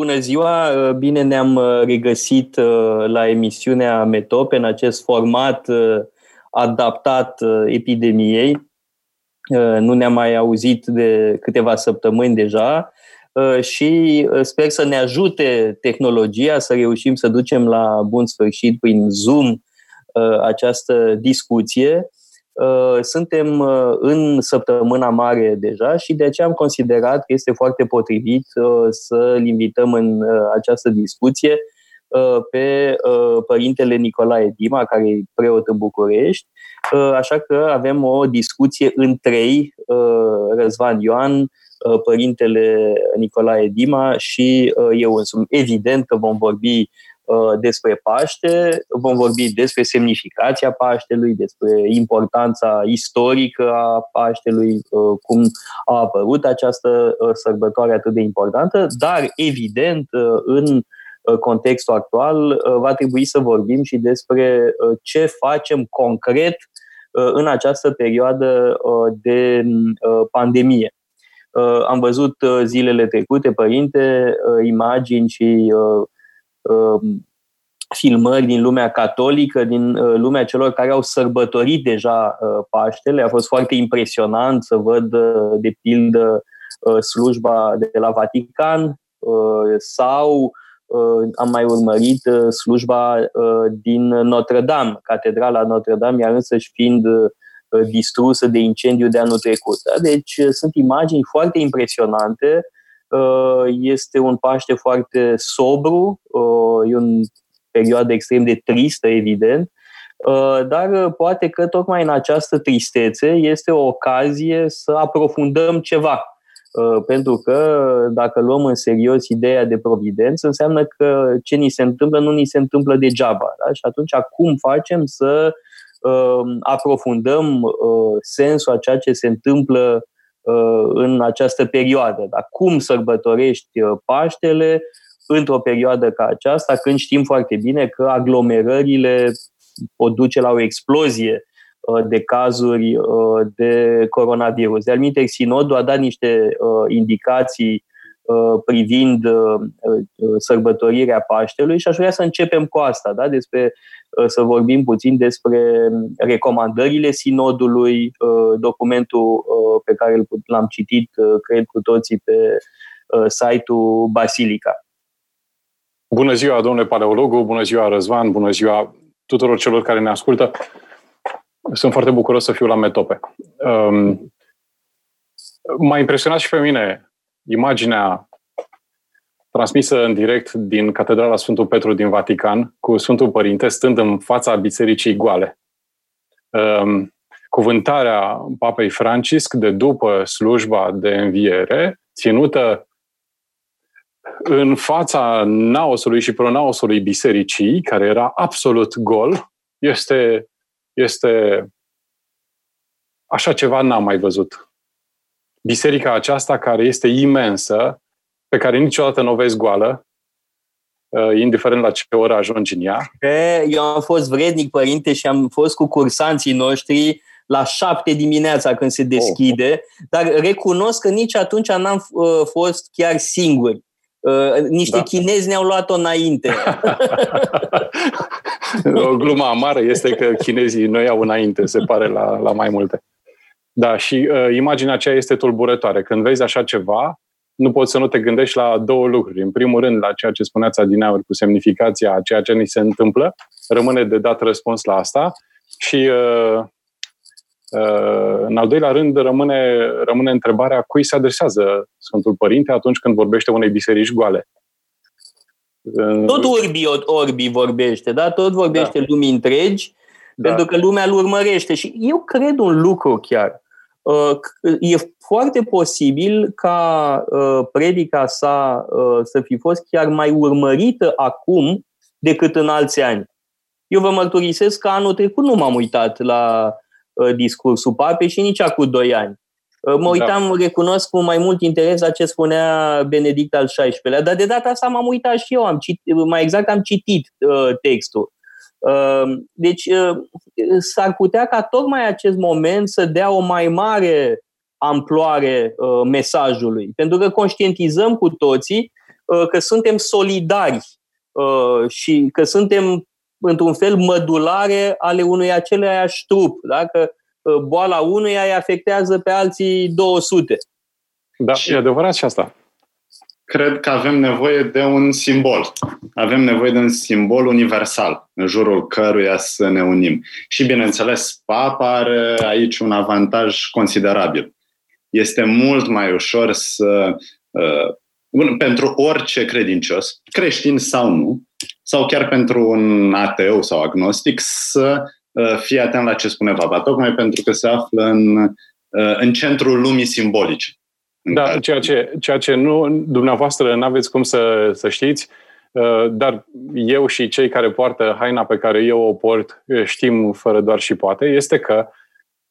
Bună ziua, bine ne-am uh, regăsit uh, la emisiunea Metope în acest format uh, adaptat epidemiei. Nu ne-am mai auzit de câteva săptămâni deja și sper să ne ajute tehnologia să reușim să ducem la bun sfârșit prin Zoom această discuție. Uh, suntem uh, în săptămâna mare deja și de aceea am considerat că este foarte potrivit uh, să-l invităm în această discuție pe părintele Nicolae Dima, care e preot în București, așa că avem o discuție în trei, Răzvan Ioan, părintele Nicolae Dima și eu însumi. Evident că vom vorbi Uh, despre Paște, vom vorbi despre semnificația Paștelui, despre importanța istorică a Paștelui, uh, cum a apărut această uh, sărbătoare atât de importantă, dar, evident, în contextul actual, va trebui să vorbim și despre ce facem concret în această perioadă de pandemie. Am văzut zilele trecute, părinte, imagini și Um, filmări din lumea catolică, din uh, lumea celor care au sărbătorit deja uh, Paștele. A fost foarte impresionant să văd, uh, de pildă, slujba de la Vatican sau am mai urmărit slujba din Notre-Dame, catedrala Notre-Dame, iar însăși fiind distrusă de incendiu de anul trecut. Deci sunt imagini foarte impresionante Uh, este un Paște foarte sobru, uh, e o perioadă extrem de tristă, evident, uh, dar poate că tocmai în această tristețe este o ocazie să aprofundăm ceva. Pentru că dacă luăm în serios ideea de providență, înseamnă că ce ni se întâmplă nu ni se întâmplă degeaba. Da? Și atunci cum facem să aprofundăm sensul a ceea ce se întâmplă Uh, în această perioadă. Dar cum sărbătorești uh, Paștele într-o perioadă ca aceasta, când știm foarte bine că aglomerările pot duce la o explozie uh, de cazuri de coronavirus. De alminte, Sinodul a dat niște indicații privind sărbătorirea Paștelui și aș vrea să începem cu asta, da? despre Uh, să vorbim puțin despre recomandările sinodului, uh, documentul uh, pe care l-am citit, cred cu toții, pe site-ul Basilica. Bună ziua, domnule paleologu, bună ziua, Răzvan, bună ziua tuturor celor care ne ascultă. Sunt foarte bucuros să fiu la Metope. Um, m-a impresionat și pe mine imaginea transmisă în direct din Catedrala Sfântul Petru din Vatican, cu Sfântul Părinte stând în fața bisericii goale. Um, cuvântarea Papei Francisc de după slujba de înviere, ținută în fața naosului și pronaosului bisericii, care era absolut gol, este, este așa ceva n-am mai văzut. Biserica aceasta, care este imensă, pe care niciodată nu o vezi goală, uh, indiferent la ce oră ajungi în ea. Eu am fost vrednic părinte și am fost cu cursanții noștri la șapte dimineața când se deschide, oh. dar recunosc că nici atunci n-am uh, fost chiar singuri. Uh, niște da. chinezi ne-au luat-o înainte. o glumă amară este că chinezii noi au înainte, se pare, la, la mai multe. Da, și uh, imaginea aceea este tulburătoare. Când vezi așa ceva, nu poți să nu te gândești la două lucruri. În primul rând, la ceea ce spuneați adineauri cu semnificația a ceea ce ni se întâmplă rămâne de dat răspuns la asta și în al doilea rând rămâne, rămâne întrebarea cui se adresează Sfântul Părinte atunci când vorbește unei biserici goale. Tot orbi, orbi vorbește, da? Tot vorbește da. lumii întregi, da. pentru că lumea îl urmărește. Și eu cred un lucru chiar. Uh, e foarte posibil ca uh, predica sa uh, să fi fost chiar mai urmărită acum decât în alți ani. Eu vă mărturisesc că anul trecut nu m-am uitat la discursul papei și nici acum doi ani. Mă da. uitam, da. recunosc cu mai mult interes la ce spunea Benedict al XVI-lea, dar de data asta m-am uitat și eu, am citit, mai exact am citit uh, textul. Uh, deci uh, s-ar putea ca tocmai acest moment să dea o mai mare amploare uh, mesajului, pentru că conștientizăm cu toții uh, că suntem solidari uh, și că suntem într-un fel mădulare ale unui aceleiași trup. Da? Că Uh, boala unuia îi afectează pe alții 200. Da, și e adevărat și asta. Cred că avem nevoie de un simbol. Avem nevoie de un simbol universal în jurul căruia să ne unim. Și, bineînțeles, papa are aici un avantaj considerabil. Este mult mai ușor să uh, pentru orice credincios, creștin sau nu, sau chiar pentru un ateu sau agnostic, să Uh, fie atent la ce spune Papa, tocmai pentru că se află în, uh, în centrul lumii simbolice. Da, ceea ce, ceea ce nu, dumneavoastră nu aveți cum să, să știți, uh, dar eu și cei care poartă haina pe care eu o port știm fără doar și poate, este că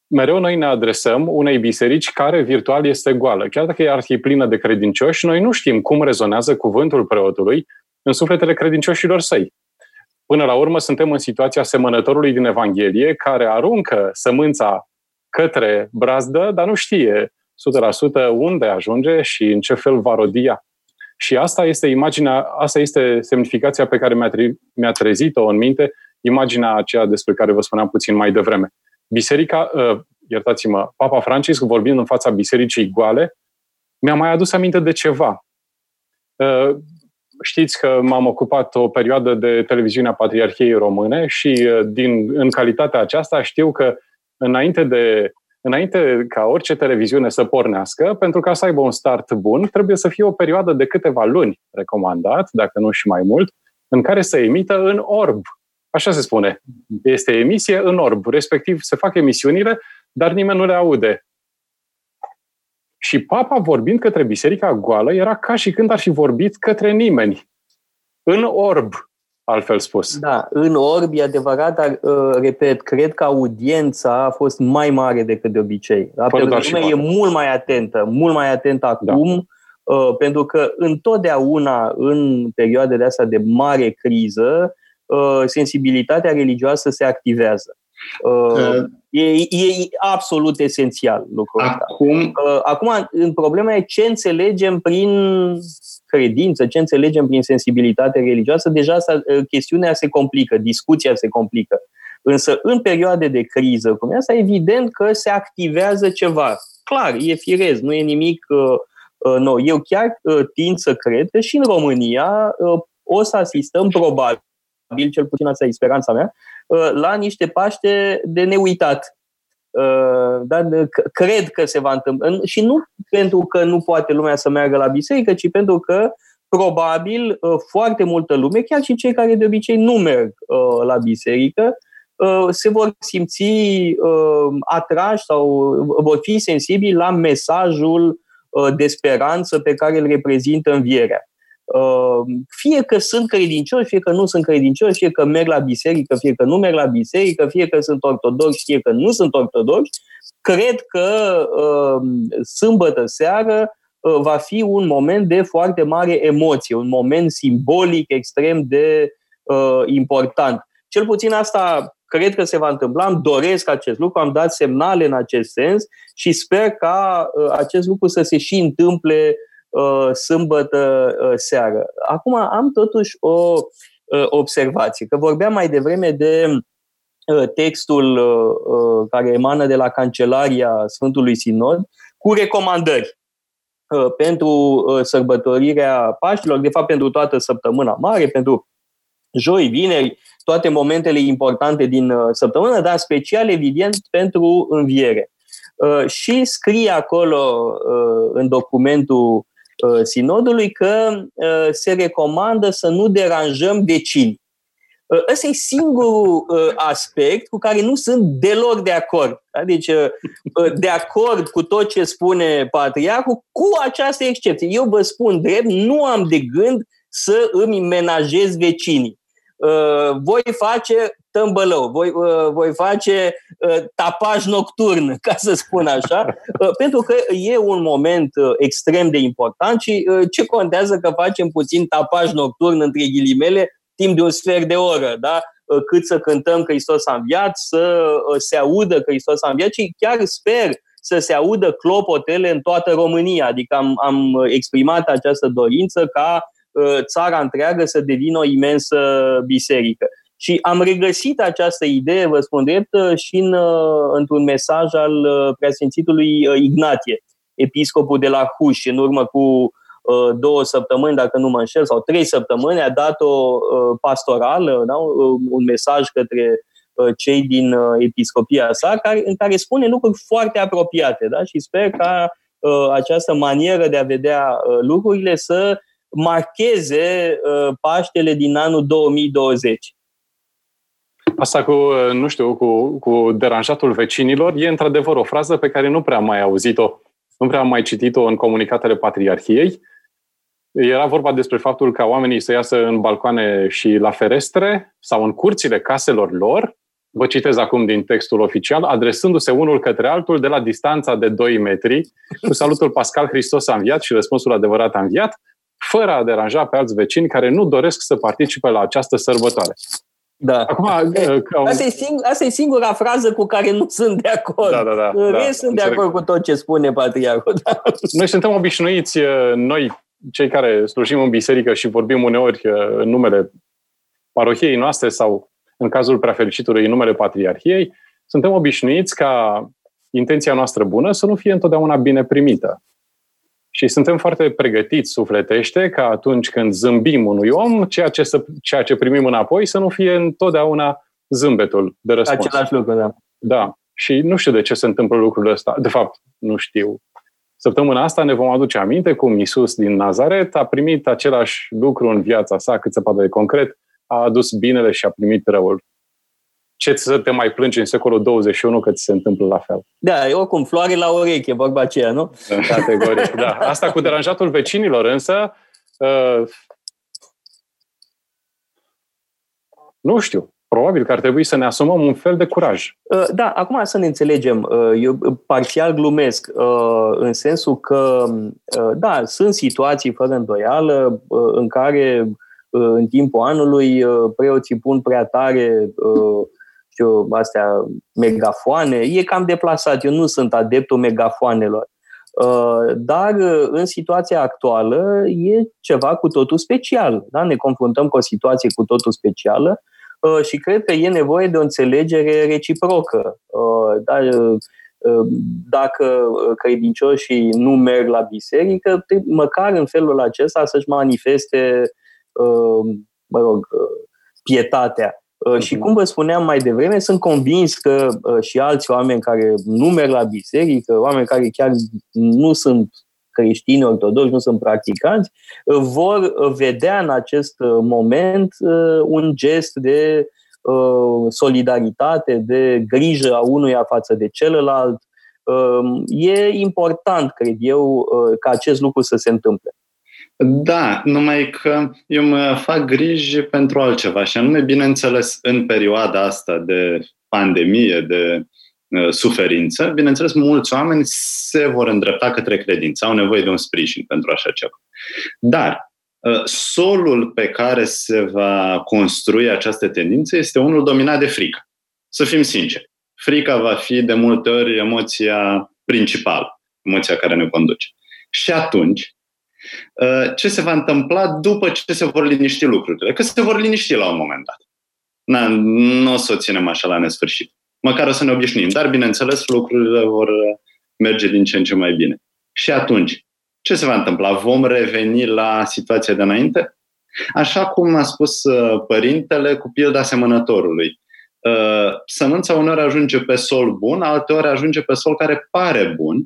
mereu noi ne adresăm unei biserici care virtual este goală. Chiar dacă ea ar fi plină de credincioși, noi nu știm cum rezonează cuvântul preotului în sufletele credincioșilor săi. Până la urmă, suntem în situația semănătorului din Evanghelie, care aruncă sămânța către brazdă, dar nu știe 100% unde ajunge și în ce fel va rodia. Și asta este imaginea, asta este semnificația pe care mi-a, tre- mi-a trezit-o în minte, imaginea aceea despre care vă spuneam puțin mai devreme. Biserica, uh, iertați-mă, Papa Francisc, vorbind în fața bisericii goale, mi-a mai adus aminte de ceva. Uh, știți că m-am ocupat o perioadă de televiziunea Patriarhiei Române și uh, din, în calitatea aceasta știu că înainte de Înainte ca orice televiziune să pornească, pentru ca să aibă un start bun, trebuie să fie o perioadă de câteva luni recomandat, dacă nu și mai mult, în care să emită în orb. Așa se spune. Este emisie în orb, respectiv se fac emisiunile, dar nimeni nu le aude. Și papa, vorbind către biserica goală, era ca și când ar fi vorbit către nimeni. În orb, altfel spus. Da, în orb e adevărat, dar, uh, repet, cred că audiența a fost mai mare decât de obicei. Da? Pentru că lumea e mult mai atentă, mult mai atentă da. acum, da. uh, pentru că întotdeauna, în perioadele astea de mare criză, uh, sensibilitatea religioasă se activează. Uh, e, e absolut esențial lucrul acum, ăsta. Uh, acum, problema e ce înțelegem prin credință, ce înțelegem prin sensibilitate religioasă. Deja asta, uh, chestiunea se complică, discuția se complică. Însă, în perioade de criză, cum e asta, evident că se activează ceva. Clar, e firez, nu e nimic uh, uh, nou. Eu chiar uh, tind să cred că și în România uh, o să asistăm probabil, cel puțin asta e speranța mea, Uh, la niște Paște de neuitat. Uh, dar cred că se va întâmpla. Și nu pentru că nu poate lumea să meargă la biserică, ci pentru că probabil uh, foarte multă lume, chiar și cei care de obicei nu merg la biserică, se vor simți atrași sau vor fi sensibili la mesajul de speranță pe care îl reprezintă învierea. Uh, fie că sunt credincioși, fie că nu sunt credincioși, fie că merg la biserică, fie că nu merg la biserică, fie că sunt ortodoxi, fie că nu sunt ortodoxi, cred că uh, sâmbătă seară uh, va fi un moment de foarte mare emoție, un moment simbolic extrem de uh, important. Cel puțin asta cred că se va întâmpla, îmi doresc acest lucru, am dat semnale în acest sens și sper ca uh, acest lucru să se și întâmple Uh, sâmbătă uh, seară. Acum am totuși o uh, observație, că vorbeam mai devreme de textul care emană de la Cancelaria Sfântului Sinod cu recomandări pentru sărbătorirea Paștilor, de fapt pentru toată săptămâna mare, pentru joi, vineri, toate momentele importante din săptămână, dar special, evident, pentru înviere. Și scrie acolo în documentul sinodului că se recomandă să nu deranjăm vecinii. Ăsta e singurul aspect cu care nu sunt deloc de acord. Deci, de acord cu tot ce spune patriarhul, cu această excepție. Eu vă spun drept, nu am de gând să îmi menajez vecinii. Voi face tămbălău, voi, voi face tapaj nocturn, ca să spun așa, pentru că e un moment extrem de important și ce contează că facem puțin tapaj nocturn între ghilimele timp de un sfert de oră, da? Uh, cât să cântăm că Hristos a înviat, să uh, se audă că Hristos a înviat și chiar sper să se audă clopotele în toată România. Adică am, am exprimat această dorință ca uh, țara întreagă să devină o imensă biserică. Și am regăsit această idee, vă spun drept, și în, într-un mesaj al preasfințitului Ignatie, episcopul de la Huș, în urmă cu Uh, două săptămâni, dacă nu mă înșel, sau trei săptămâni, a dat o uh, pastorală, da? Uh, un mesaj către cei din episcopia sa, care, în care spune lucruri foarte apropiate. Da? Și sper ca această manieră de a vedea lucrurile să marcheze Paștele din anul 2020. Asta cu, nu știu, cu, cu deranjatul vecinilor e într-adevăr o frază pe care nu prea am mai auzit-o, nu prea am mai citit-o în comunicatele Patriarhiei. Era vorba despre faptul ca oamenii să iasă în balcoane și la ferestre sau în curțile caselor lor, vă citez acum din textul oficial, adresându-se unul către altul de la distanța de 2 metri, cu salutul Pascal Hristos a înviat și răspunsul adevărat a înviat, fără a deranja pe alți vecini care nu doresc să participe la această sărbătoare. Da. Acum, uh, un... asta, e sing- asta e singura frază cu care nu sunt de acord. Da, da, da. În da, sunt înțeleg. de acord cu tot ce spune patriarhul. Da. Noi suntem obișnuiți, uh, noi cei care slujim în biserică și vorbim uneori uh, în numele parohiei noastre sau în cazul preafericitului în numele patriarhiei, suntem obișnuiți ca intenția noastră bună să nu fie întotdeauna bine primită. Și suntem foarte pregătiți sufletește ca atunci când zâmbim unui om, ceea ce, să, ceea ce primim înapoi să nu fie întotdeauna zâmbetul de răspuns. Același lucru, da. Da. Și nu știu de ce se întâmplă lucrul ăsta. De fapt, nu știu. Săptămâna asta ne vom aduce aminte cum Isus din Nazaret a primit același lucru în viața sa, cât se poate de concret, a adus binele și a primit răul. Ce să te mai plângi în secolul 21 că ți se întâmplă la fel? Da, e oricum floare la ureche, vorba aceea, nu? Categoric, da. Asta cu deranjatul vecinilor, însă, uh, nu știu, probabil că ar trebui să ne asumăm un fel de curaj. Uh, da, acum să ne înțelegem. Uh, eu parțial glumesc uh, în sensul că, da, sunt situații fără îndoială în care în timpul anului preoții pun prea tare știu, astea megafoane. E cam deplasat. Eu nu sunt adeptul megafoanelor. Dar în situația actuală e ceva cu totul special. Da? Ne confruntăm cu o situație cu totul specială Uh, și cred că e nevoie de o înțelegere reciprocă. Uh, da, uh, dacă credincioșii nu merg la biserică, măcar în felul acesta să-și manifeste, mă rog, pietatea. Și mhm. cum vă spuneam mai devreme, sunt convins că și alți oameni care nu merg la biserică, oameni care chiar nu sunt creștini ortodoxi, nu sunt practicanți, vor vedea în acest moment uh, un gest de uh, solidaritate, de grijă a unuia față de celălalt. Um, e important, cred eu, uh, ca acest lucru să se întâmple. Da, numai că eu mă fac griji pentru altceva și anume, bineînțeles, în perioada asta de pandemie, de Uh, suferință, bineînțeles, mulți oameni se vor îndrepta către credință, au nevoie de un sprijin pentru așa ceva. Dar uh, solul pe care se va construi această tendință este unul dominat de frică. Să fim sinceri. Frica va fi de multe ori emoția principală, emoția care ne conduce. Și atunci, uh, ce se va întâmpla după ce se vor liniști lucrurile? Că se vor liniști la un moment dat. nu o să o ținem așa la nesfârșit măcar o să ne obișnuim. Dar, bineînțeles, lucrurile vor merge din ce în ce mai bine. Și atunci, ce se va întâmpla? Vom reveni la situația de înainte? Așa cum a spus uh, părintele cu pilda semănătorului. Uh, sămânța uneori ajunge pe sol bun, alteori ajunge pe sol care pare bun,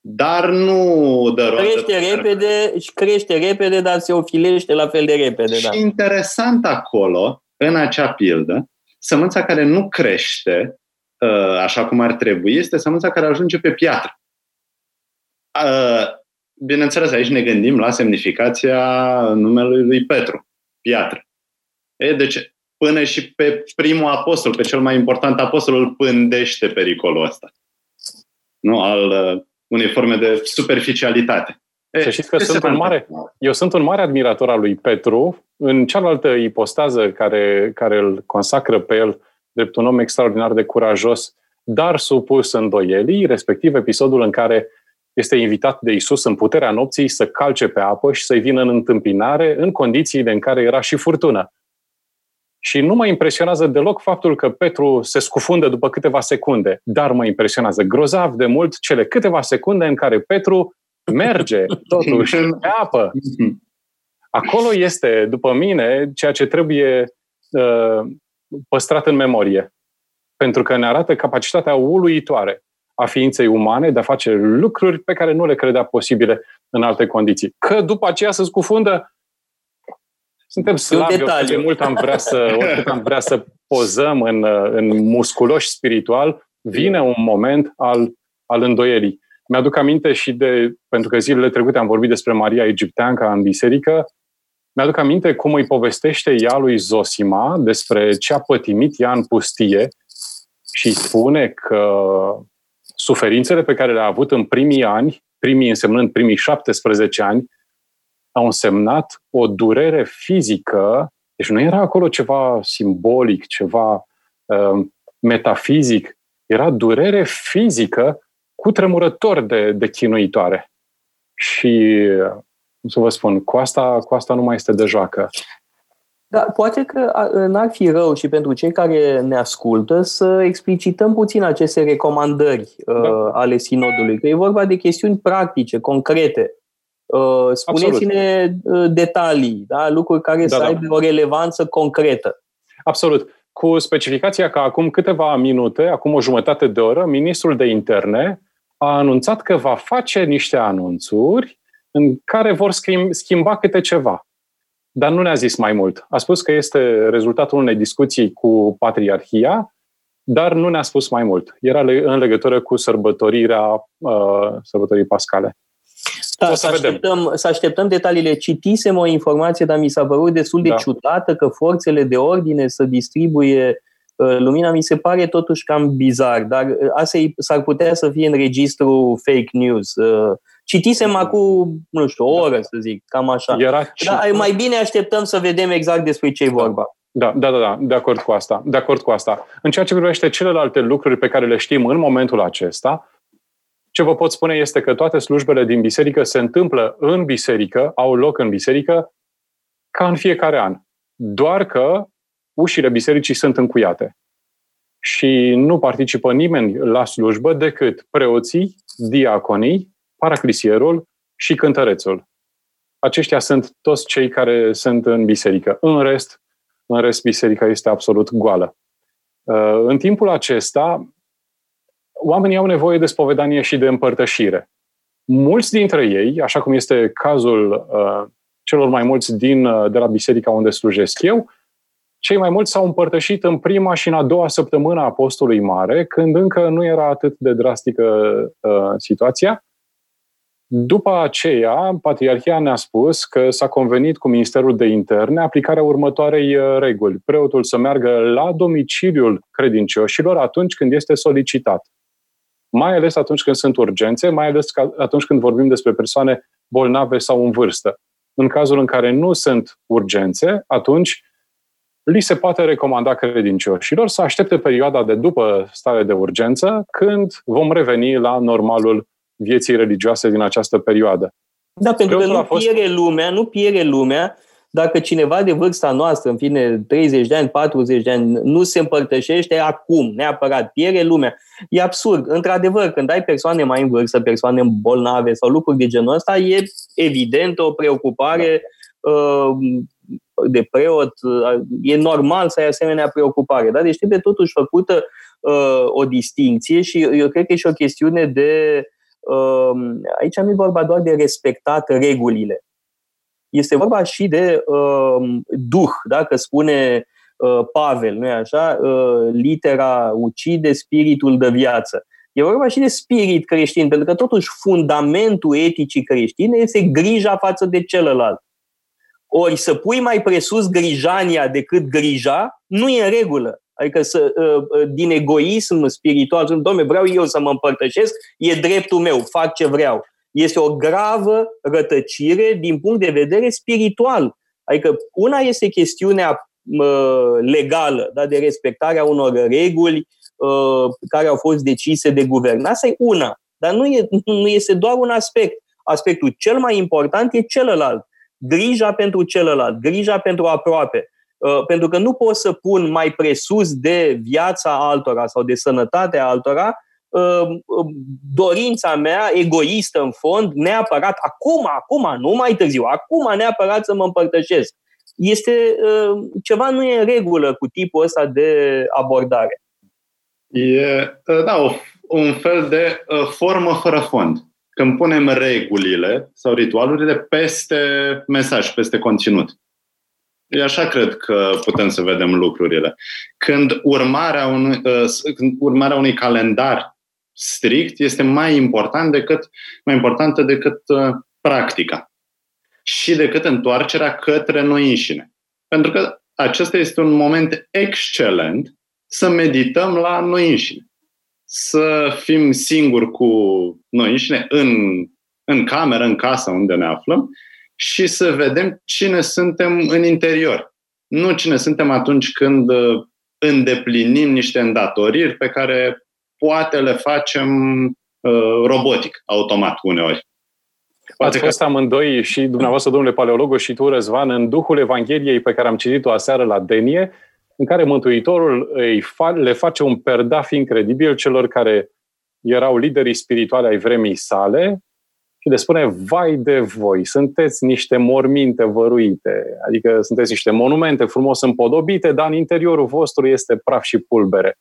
dar nu dă roade. Crește repede și crește repede, dar se ofilește la fel de repede. Și da. interesant acolo, în acea pildă, sămânța care nu crește uh, așa cum ar trebui, este sămânța care ajunge pe piatră. Bineînțeles, aici ne gândim la semnificația numelui lui Petru, piatră. E, deci, până și pe primul apostol, pe cel mai important apostol, îl pândește pericolul ăsta. Nu? Al uh, unei forme de superficialitate. E, să știți că sunt un mare, eu sunt un mare admirator al lui Petru. În cealaltă ipostază care, care îl consacră pe el drept un om extraordinar de curajos, dar supus îndoielii, respectiv episodul în care este invitat de Isus în puterea nopții să calce pe apă și să-i vină în întâmpinare în condițiile în care era și furtună. Și nu mă impresionează deloc faptul că Petru se scufundă după câteva secunde, dar mă impresionează grozav de mult cele câteva secunde în care Petru merge totuși pe apă. Acolo este, după mine, ceea ce trebuie uh, păstrat în memorie. Pentru că ne arată capacitatea uluitoare a ființei umane de a face lucruri pe care nu le credea posibile în alte condiții. Că după aceea se scufundă, suntem slabi, de mult am vrea să, oricât am vrea să pozăm în, în musculoși spiritual, vine un moment al, al îndoierii. Mi-aduc aminte și de, pentru că zilele trecute am vorbit despre Maria Egipteanca în biserică, mi-aduc aminte cum îi povestește ea lui Zosima despre ce a pătimit ea în pustie și spune că suferințele pe care le-a avut în primii ani, primii însemnând primii 17 ani, au însemnat o durere fizică, deci nu era acolo ceva simbolic, ceva uh, metafizic, era durere fizică cu tremurător de, de chinuitoare. Și, cum să vă spun, cu asta, cu asta nu mai este de joacă. Da, poate că n-ar fi rău și pentru cei care ne ascultă să explicităm puțin aceste recomandări da. uh, ale sinodului, că e vorba de chestiuni practice, concrete. Uh, spuneți-ne uh, detalii, da? lucruri care da, să da. aibă o relevanță concretă. Absolut. Cu specificația că acum câteva minute, acum o jumătate de oră, ministrul de interne a anunțat că va face niște anunțuri în care vor schimba câte ceva dar nu ne-a zis mai mult. A spus că este rezultatul unei discuții cu patriarhia, dar nu ne-a spus mai mult. Era în legătură cu sărbătorirea uh, sărbătorii pascale. Da, o să, să, așteptăm, să așteptăm detaliile. Citisem o informație, dar mi s-a părut destul de da. ciudată că forțele de ordine să distribuie uh, lumina mi se pare totuși cam bizar, dar uh, asta s-ar putea să fie în registru fake news. Uh, Citisem acum, nu știu, o oră, să zic, cam așa. Era Dar mai bine așteptăm să vedem exact despre ce e vorba. Da, da, da, da, de acord cu asta. De acord cu asta. În ceea ce privește celelalte lucruri pe care le știm în momentul acesta, ce vă pot spune este că toate slujbele din biserică se întâmplă în biserică, au loc în biserică, ca în fiecare an. Doar că ușile bisericii sunt încuiate. Și nu participă nimeni la slujbă decât preoții, diaconii paraclisierul și cântărețul. Aceștia sunt toți cei care sunt în biserică. În rest, în rest biserica este absolut goală. Uh, în timpul acesta, oamenii au nevoie de spovedanie și de împărtășire. Mulți dintre ei, așa cum este cazul uh, celor mai mulți din, uh, de la biserica unde slujesc eu, cei mai mulți s-au împărtășit în prima și în a doua săptămână a Apostolului Mare, când încă nu era atât de drastică uh, situația, după aceea, Patriarhia ne-a spus că s-a convenit cu Ministerul de Interne aplicarea următoarei uh, reguli. Preotul să meargă la domiciliul credincioșilor atunci când este solicitat. Mai ales atunci când sunt urgențe, mai ales atunci când vorbim despre persoane bolnave sau în vârstă. În cazul în care nu sunt urgențe, atunci li se poate recomanda credincioșilor să aștepte perioada de după stare de urgență, când vom reveni la normalul vieții religioase din această perioadă. Da, pentru că nu fost... pierde lumea, nu pierde lumea dacă cineva de vârsta noastră, în fine, 30 de ani, 40 de ani, nu se împărtășește acum, neapărat, pierde lumea. E absurd. Într-adevăr, când ai persoane mai în vârstă, persoane bolnave sau lucruri de genul ăsta, e evident o preocupare da. uh, de preot, e normal să ai asemenea preocupare. Da? Deci trebuie totuși făcută uh, o distinție și eu cred că e și o chestiune de. Uh, aici nu e vorba doar de respectat regulile. Este vorba și de uh, duh, dacă spune uh, Pavel, nu-i așa? Uh, litera ucide, spiritul de viață. E vorba și de spirit creștin, pentru că totuși fundamentul eticii creștine este grija față de celălalt. Ori să pui mai presus grijania decât grija, nu e în regulă. Adică să, ă, ă, din egoism spiritual, domne, vreau eu să mă împărtășesc, e dreptul meu, fac ce vreau. Este o gravă rătăcire din punct de vedere spiritual. Adică una este chestiunea legală, da, de respectarea unor reguli uh, care au fost decise de guvern. Asta e una, dar nu, e, nu este doar un aspect. Aspectul cel mai important e celălalt. Grija pentru celălalt, grija pentru aproape. Uh, pentru că nu pot să pun mai presus de viața altora sau de sănătatea altora uh, dorința mea egoistă în fond, neapărat acum, acum, nu mai târziu, acum neapărat să mă împărtășesc. Este ceva nu e în regulă cu tipul ăsta de abordare. E, da, un fel de formă fără fond. Când punem regulile sau ritualurile peste mesaj, peste conținut. Eu așa cred că putem să vedem lucrurile. Când urmarea unui, când urmarea unui calendar strict este mai important decât mai importantă decât practica și decât întoarcerea către noi înșine. Pentru că acesta este un moment excelent să medităm la noi înșine. Să fim singuri cu noi înșine în, în cameră, în casă unde ne aflăm și să vedem cine suntem în interior. Nu cine suntem atunci când uh, îndeplinim niște îndatoriri pe care poate le facem uh, robotic, automat uneori. Ați fost amândoi și dumneavoastră, domnule paleologă, și tu, Răzvan, în Duhul Evangheliei pe care am citit-o aseară la Denie, în care Mântuitorul îi fa- le face un perdaf incredibil celor care erau liderii spirituale ai vremii sale și le spune, vai de voi, sunteți niște morminte văruite, adică sunteți niște monumente frumos împodobite, dar în interiorul vostru este praf și pulbere.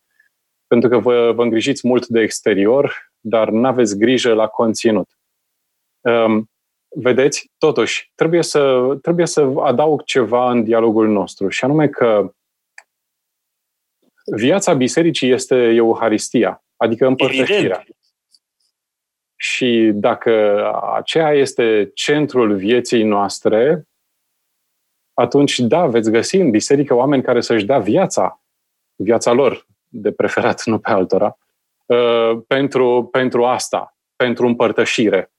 Pentru că vă, vă îngrijiți mult de exterior, dar nu aveți grijă la conținut. Um, vedeți, totuși, trebuie să, trebuie să adaug ceva în dialogul nostru, și anume că viața bisericii este Euharistia, adică împărtășirea. Evident. Și dacă aceea este centrul vieții noastre, atunci, da, veți găsi în biserică oameni care să-și dea viața, viața lor, de preferat, nu pe altora, uh, pentru, pentru asta, pentru împărtășire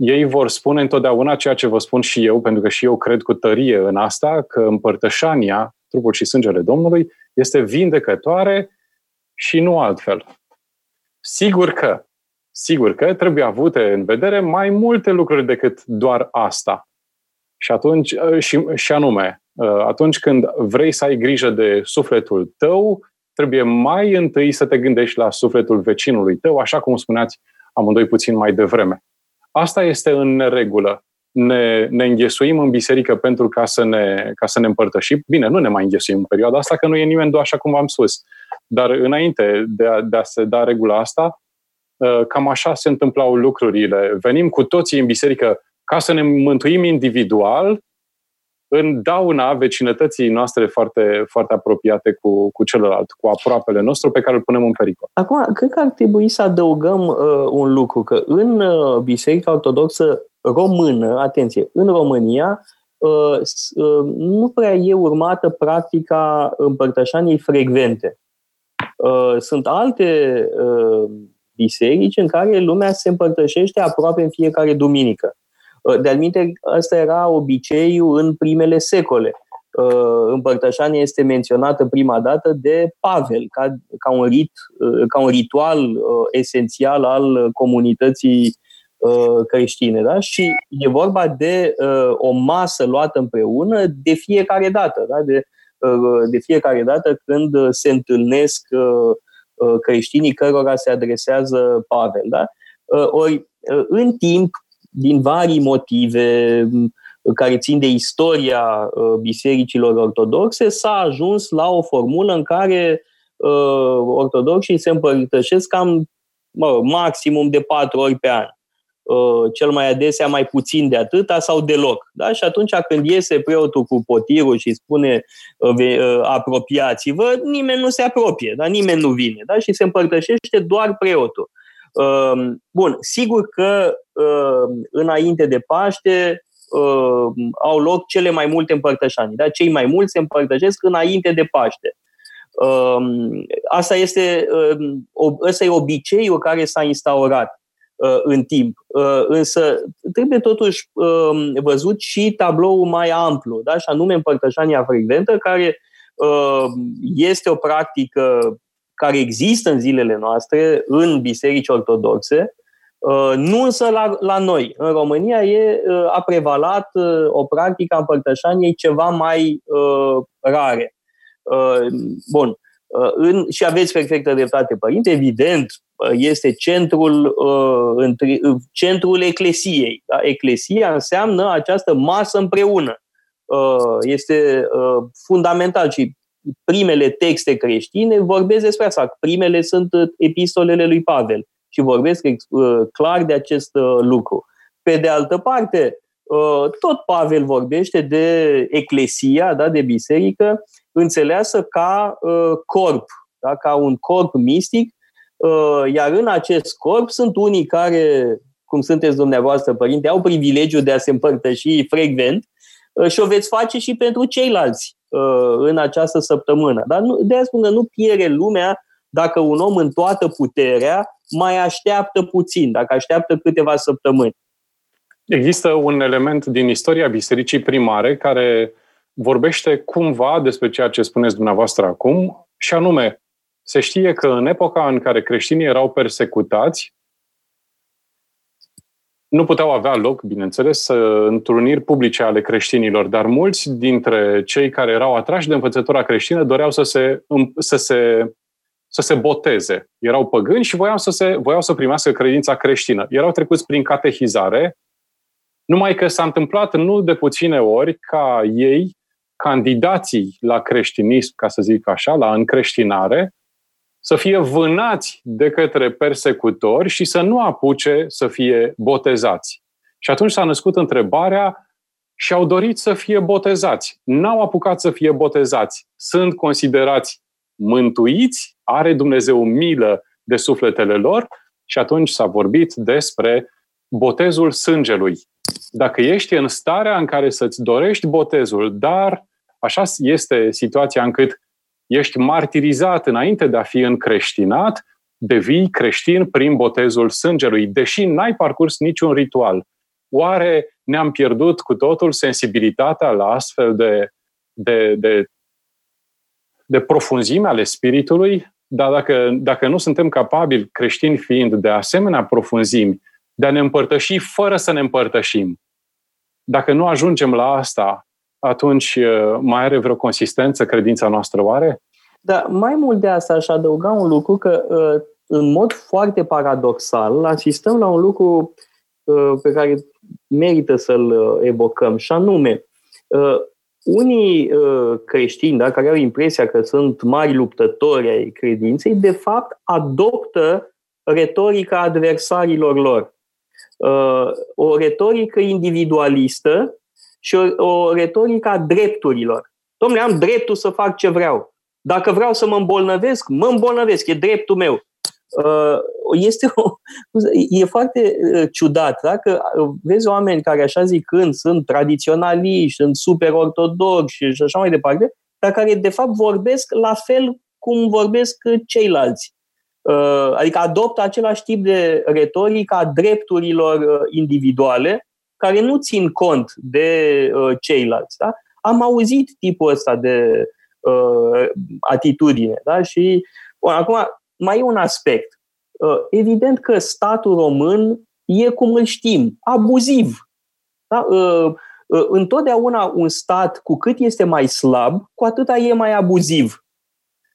ei vor spune întotdeauna ceea ce vă spun și eu, pentru că și eu cred cu tărie în asta, că împărtășania, trupul și sângele Domnului, este vindecătoare și nu altfel. Sigur că, sigur că trebuie avute în vedere mai multe lucruri decât doar asta. Și atunci, și, și anume, atunci când vrei să ai grijă de sufletul tău, trebuie mai întâi să te gândești la sufletul vecinului tău, așa cum spuneați amândoi puțin mai devreme. Asta este în neregulă. Ne, ne înghesuim în biserică pentru ca să, ne, ca să ne împărtășim. Bine, nu ne mai înghesuim în perioada asta, că nu e nimeni doar așa cum v-am spus. Dar înainte de a, de a se da regula asta, ă, cam așa se întâmplau lucrurile. Venim cu toții în biserică ca să ne mântuim individual, în dauna vecinătății noastre foarte, foarte apropiate cu, cu celălalt, cu aproapele nostru pe care îl punem în pericol. Acum, cred că ar trebui să adăugăm uh, un lucru, că în uh, Biserica Ortodoxă Română, atenție, în România, uh, uh, nu prea e urmată practica împărtășaniei frecvente. Uh, sunt alte uh, biserici în care lumea se împărtășește aproape în fiecare duminică. Uh, de-al minte, ăsta era obiceiul în primele secole. Uh, împărtășania este menționată prima dată de Pavel ca, ca, un, rit, uh, ca un ritual esențial al comunității creștine. Da? Și e vorba de o masă luată împreună de fiecare dată. Da? De, de fiecare dată când se întâlnesc creștinii cărora se adresează Pavel. Da? Ori, în timp, din vari motive, care țin de istoria bisericilor ortodoxe, s-a ajuns la o formulă în care ortodoxii se împărtășesc cam mă, maximum de patru ori pe an. Uh, cel mai adesea mai puțin de atâta sau deloc. Da? Și atunci când iese preotul cu potirul și spune uh, uh, apropiați-vă, nimeni nu se apropie, da? nimeni nu vine da? și se împărtășește doar preotul. Bun, sigur că înainte de Paște au loc cele mai multe împărtășanii. Da? Cei mai mulți se împărtășesc înainte de Paște. Asta este, ăsta e obiceiul care s-a instaurat. Uh, în timp. Uh, însă trebuie totuși um, văzut și tabloul mai amplu, da? și anume împărtășania frecventă, care uh, este o practică care există în zilele noastre în biserici ortodoxe, nu însă la, la noi. În România e, a prevalat o practică a împărtășaniei ceva mai uh, rare. Uh, bun. Uh, în, și aveți perfectă dreptate, părinte, evident, uh, este centrul, uh, centrul eclesiei. Da? Eclesia înseamnă această masă împreună. Este fundamental și primele texte creștine vorbesc despre asta. Primele sunt epistolele lui Pavel și vorbesc clar de acest lucru. Pe de altă parte, tot Pavel vorbește de eclesia, da, de biserică, înțeleasă ca uh, corp, da? ca un corp mistic, uh, iar în acest corp sunt unii care, cum sunteți dumneavoastră, părinte, au privilegiul de a se împărtăși frecvent uh, și o veți face și pentru ceilalți uh, în această săptămână. Dar nu, de aia spun că nu pierde lumea dacă un om în toată puterea mai așteaptă puțin, dacă așteaptă câteva săptămâni. Există un element din istoria bisericii primare care vorbește cumva despre ceea ce spuneți dumneavoastră acum, și anume, se știe că în epoca în care creștinii erau persecutați, nu puteau avea loc, bineînțeles, întruniri publice ale creștinilor, dar mulți dintre cei care erau atrași de învățătura creștină doreau să se, să se, să se boteze. Erau păgâni și voiau să, se, voiau să primească credința creștină. Erau trecuți prin catehizare, numai că s-a întâmplat nu de puține ori ca ei candidații la creștinism, ca să zic așa, la încreștinare, să fie vânați de către persecutori și să nu apuce să fie botezați. Și atunci s-a născut întrebarea și au dorit să fie botezați. N-au apucat să fie botezați. Sunt considerați mântuiți, are Dumnezeu milă de sufletele lor și atunci s-a vorbit despre botezul sângelui. Dacă ești în starea în care să-ți dorești botezul, dar Așa este situația încât ești martirizat înainte de a fi încreștinat, devii creștin prin botezul sângelui, deși n-ai parcurs niciun ritual. Oare ne-am pierdut cu totul sensibilitatea la astfel de, de, de, de profunzime ale spiritului? Dar dacă, dacă nu suntem capabili, creștini fiind, de asemenea profunzimi, de a ne împărtăși fără să ne împărtășim, dacă nu ajungem la asta, atunci uh, mai are vreo consistență credința noastră oare? Da, mai mult de asta aș adăuga un lucru că uh, în mod foarte paradoxal asistăm la un lucru uh, pe care merită să-l evocăm și anume unii creștini da, care au impresia că sunt mari luptători ai credinței, de fapt adoptă retorica adversarilor lor. O retorică individualistă și o, o retorică a drepturilor. Domnule, am dreptul să fac ce vreau. Dacă vreau să mă îmbolnăvesc, mă îmbolnăvesc, e dreptul meu. Uh, este o, e foarte uh, ciudat, dacă uh, vezi oameni care, așa zicând, sunt tradiționaliști, sunt super ortodoxi și așa mai departe, dar care, de fapt, vorbesc la fel cum vorbesc ceilalți. Adică adoptă același tip de retorică a drepturilor individuale care nu țin cont de uh, ceilalți. Da? Am auzit tipul ăsta de uh, atitudine. Da? Și bun, acum mai e un aspect. Uh, evident că statul român e cum îl știm, abuziv. Da? Uh, uh, întotdeauna un stat, cu cât este mai slab, cu atâta e mai abuziv.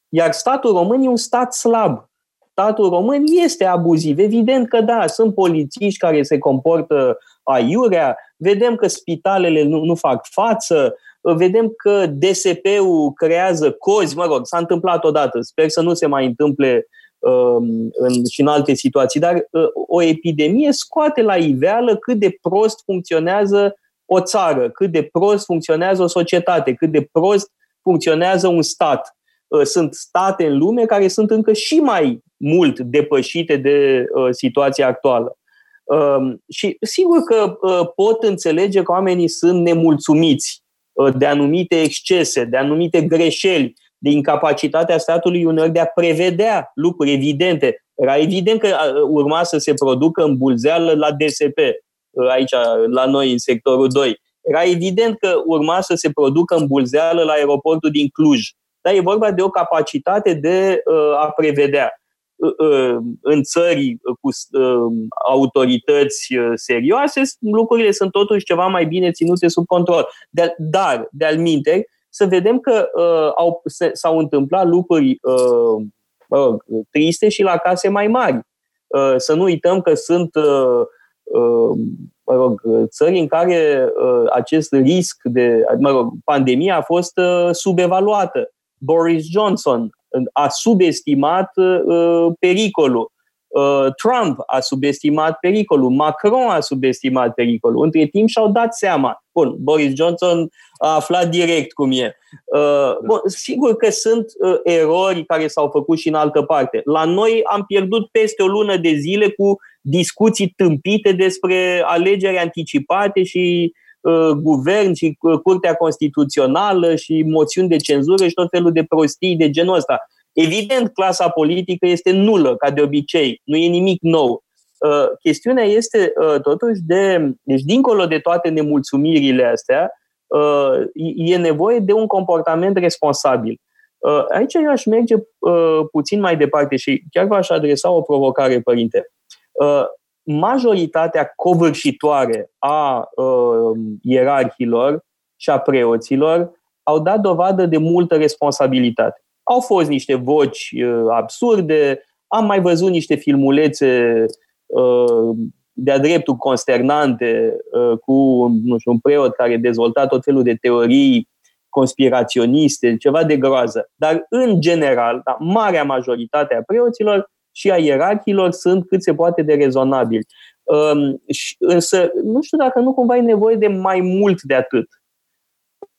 Iar statul român e un stat slab statul român este abuziv. Evident că da, sunt polițiști care se comportă aiurea, vedem că spitalele nu, nu fac față, vedem că DSP-ul creează cozi, mă rog, s-a întâmplat odată, sper să nu se mai întâmple um, în, și în alte situații, dar uh, o epidemie scoate la iveală cât de prost funcționează o țară, cât de prost funcționează o societate, cât de prost funcționează un stat. Uh, sunt state în lume care sunt încă și mai mult depășite de uh, situația actuală. Um, și sigur că pot înțelege că oamenii sunt nemulțumiți de anumite excese, de anumite greșeli, de incapacitatea statului uneori de a prevedea lucruri evidente. Era evident că urma să se producă în bulzeală la DSP, aici la noi în sectorul 2. Era evident că urma să se producă în bulzeală la aeroportul din Cluj. Dar e vorba de o capacitate de a prevedea în țări cu autorități serioase, lucrurile sunt totuși ceva mai bine ținute sub control. Dar, de-al minte, să vedem că uh, au, s-au întâmplat lucruri uh, uh, triste și la case mai mari. Uh, să nu uităm că sunt uh, uh, mă rog, țări în care uh, acest risc de mă rog, pandemie a fost uh, subevaluată. Boris Johnson a subestimat uh, pericolul. Uh, Trump a subestimat pericolul, Macron a subestimat pericolul. Între timp și-au dat seama. Bun, Boris Johnson a aflat direct cum e. Uh, bun, sigur că sunt uh, erori care s-au făcut și în altă parte. La noi am pierdut peste o lună de zile cu discuții tâmpite despre alegeri anticipate și uh, guvern și uh, Curtea Constituțională și moțiuni de cenzură și tot felul de prostii de genul ăsta. Evident, clasa politică este nulă, ca de obicei, nu e nimic nou. Uh, chestiunea este uh, totuși de, deci dincolo de toate nemulțumirile astea, uh, e nevoie de un comportament responsabil. Aici eu aș merge puțin mai departe și chiar v-aș adresa o provocare, părinte. Majoritatea covârșitoare a ierarhilor și a preoților au dat dovadă de multă responsabilitate. Au fost niște voci uh, absurde, am mai văzut niște filmulețe uh, de-a dreptul consternante uh, cu nu știu, un preot care dezvolta tot felul de teorii conspiraționiste, ceva de groază. Dar, în general, da, marea majoritate a preoților și a ierarhilor sunt cât se poate de rezonabili. Um, însă, nu știu dacă nu cumva e nevoie de mai mult de atât.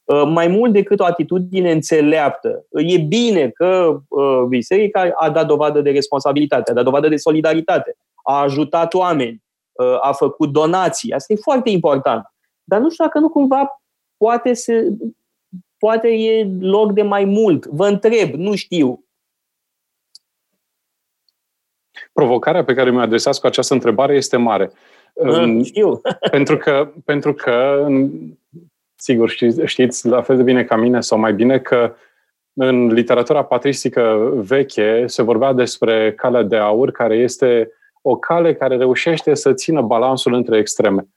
Uh, mai mult decât o atitudine înțeleaptă. E bine că uh, biserica a dat dovadă de responsabilitate, a dat dovadă de solidaritate, a ajutat oameni, uh, a făcut donații. Asta e foarte important. Dar nu știu dacă nu cumva poate, să, poate e loc de mai mult. Vă întreb, nu știu. Provocarea pe care mi-o adresați cu această întrebare este mare. Știu. pentru că, pentru că sigur știți, știți la fel de bine ca mine sau mai bine că în literatura patristică veche se vorbea despre calea de aur, care este o cale care reușește să țină balansul între extreme.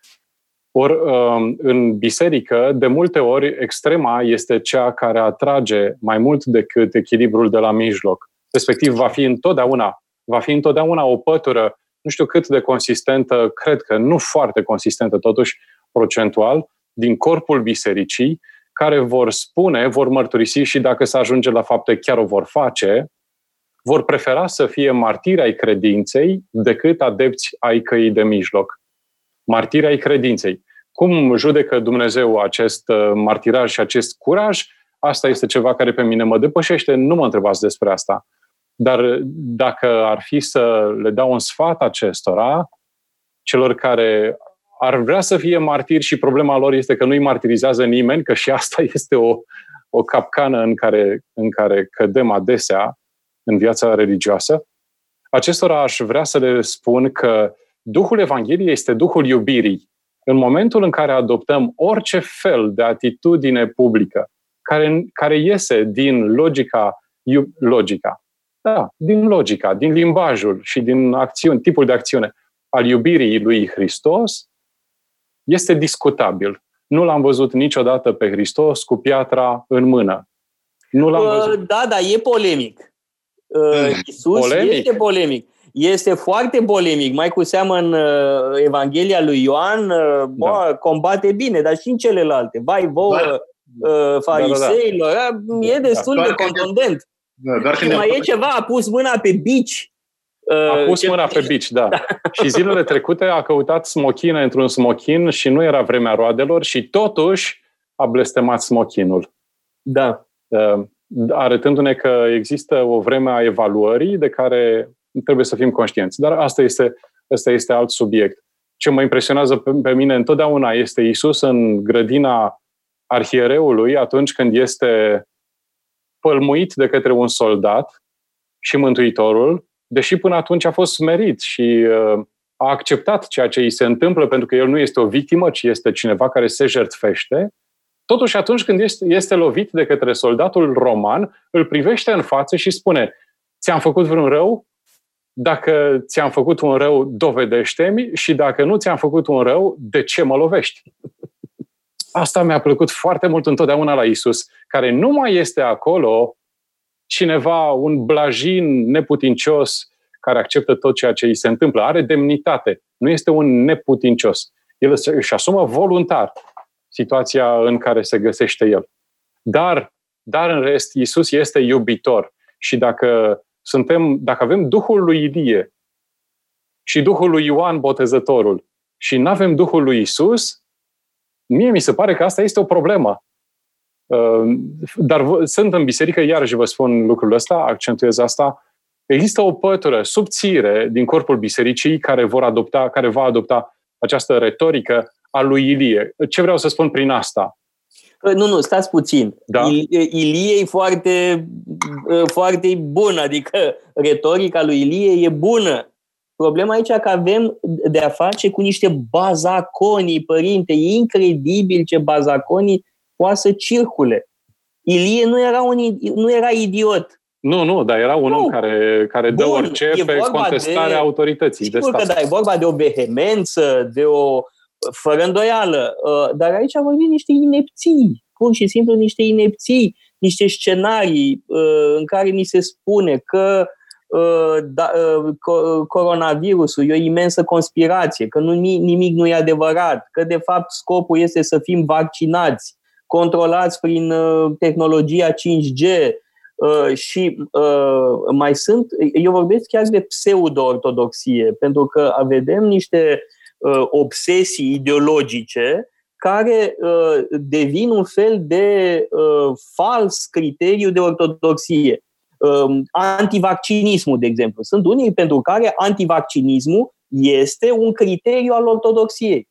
Ori um, în biserică, de multe ori, extrema este cea care atrage mai mult decât echilibrul de la mijloc. Respectiv, va fi întotdeauna, va fi întotdeauna o pătură, nu știu cât de consistentă, cred că nu foarte consistentă totuși, procentual, din corpul bisericii care vor spune, vor mărturisi și dacă se ajunge la fapte chiar o vor face, vor prefera să fie martiri ai credinței decât adepți ai căii de mijloc. Martiri ai credinței. Cum judecă Dumnezeu acest uh, martiraj și acest curaj? Asta este ceva care pe mine mă depășește, nu mă întrebați despre asta. Dar dacă ar fi să le dau un sfat acestora, celor care ar vrea să fie martiri și problema lor este că nu-i martirizează nimeni, că și asta este o, o capcană în care, în care cădem adesea în viața religioasă. Acestora aș vrea să le spun că Duhul Evangheliei este Duhul iubirii. În momentul în care adoptăm orice fel de atitudine publică care, care iese din logica, logica, da, din logica, din limbajul și din acțiuni, tipul de acțiune al iubirii lui Hristos, este discutabil. Nu l-am văzut niciodată pe Hristos cu piatra în mână. Nu l-am uh, văzut. Da, da, e polemic. Uh, Isus polemic? este polemic. este foarte polemic, mai cu seamă în uh, Evanghelia lui Ioan, uh, bă, da. combate bine, dar și în celelalte. Vai vouă, da. uh, fariseilor, da, da, da. e destul da, de contundent. Da, doar și mai e ceva, a pus mâna pe bici. A pus mâna pe bici, da. da. și zilele trecute a căutat smochine într-un smochin și nu era vremea roadelor și totuși a blestemat smochinul. Da. Arătându-ne că există o vreme a evaluării de care trebuie să fim conștienți. Dar asta este, asta este alt subiect. Ce mă impresionează pe, pe mine întotdeauna este Isus în grădina arhiereului atunci când este pălmuit de către un soldat și Mântuitorul, deși până atunci a fost smerit și uh, a acceptat ceea ce îi se întâmplă pentru că el nu este o victimă, ci este cineva care se jertfește, totuși atunci când este, este lovit de către soldatul roman, îl privește în față și spune ți-am făcut vreun rău? Dacă ți-am făcut un rău, dovedește-mi și dacă nu ți-am făcut un rău, de ce mă lovești? Asta mi-a plăcut foarte mult întotdeauna la Isus, care nu mai este acolo cineva, un blajin neputincios care acceptă tot ceea ce îi se întâmplă. Are demnitate. Nu este un neputincios. El își asumă voluntar situația în care se găsește el. Dar, dar în rest, Isus este iubitor. Și dacă suntem, dacă avem Duhul lui Ilie și Duhul lui Ioan Botezătorul și nu avem Duhul lui Isus, mie mi se pare că asta este o problemă. Uh, dar sunt în biserică, iarăși vă spun lucrul ăsta, accentuez asta, există o pătură subțire din corpul bisericii care, vor adopta, care va adopta această retorică a lui Ilie. Ce vreau să spun prin asta? Uh, nu, nu, stați puțin. Da? Ilie e foarte, uh, foarte bun, adică retorica lui Ilie e bună. Problema aici că avem de a face cu niște bazaconii, părinte. E incredibil ce bazaconii poate să circule. Ilie nu era, un, nu era idiot. Nu, nu, dar era un nu. om care, care dă Bun, orice pe contestarea de, autorității. Sigur de stat. că da, e vorba de o vehemență, de o fără îndoială. Uh, dar aici vorbim niște inepții, pur și simplu niște inepții, niște scenarii uh, în care ni se spune că uh, da, coronavirusul e o imensă conspirație, că nu, nimic nu e adevărat, că de fapt scopul este să fim vaccinați, controlați prin tehnologia 5G, și mai sunt, eu vorbesc chiar de pseudo-ortodoxie, pentru că vedem niște uh, obsesii ideologice care uh, devin un fel de uh, fals criteriu de ortodoxie. Uh, antivaccinismul, de exemplu. Sunt unii pentru care antivaccinismul este un criteriu al ortodoxiei.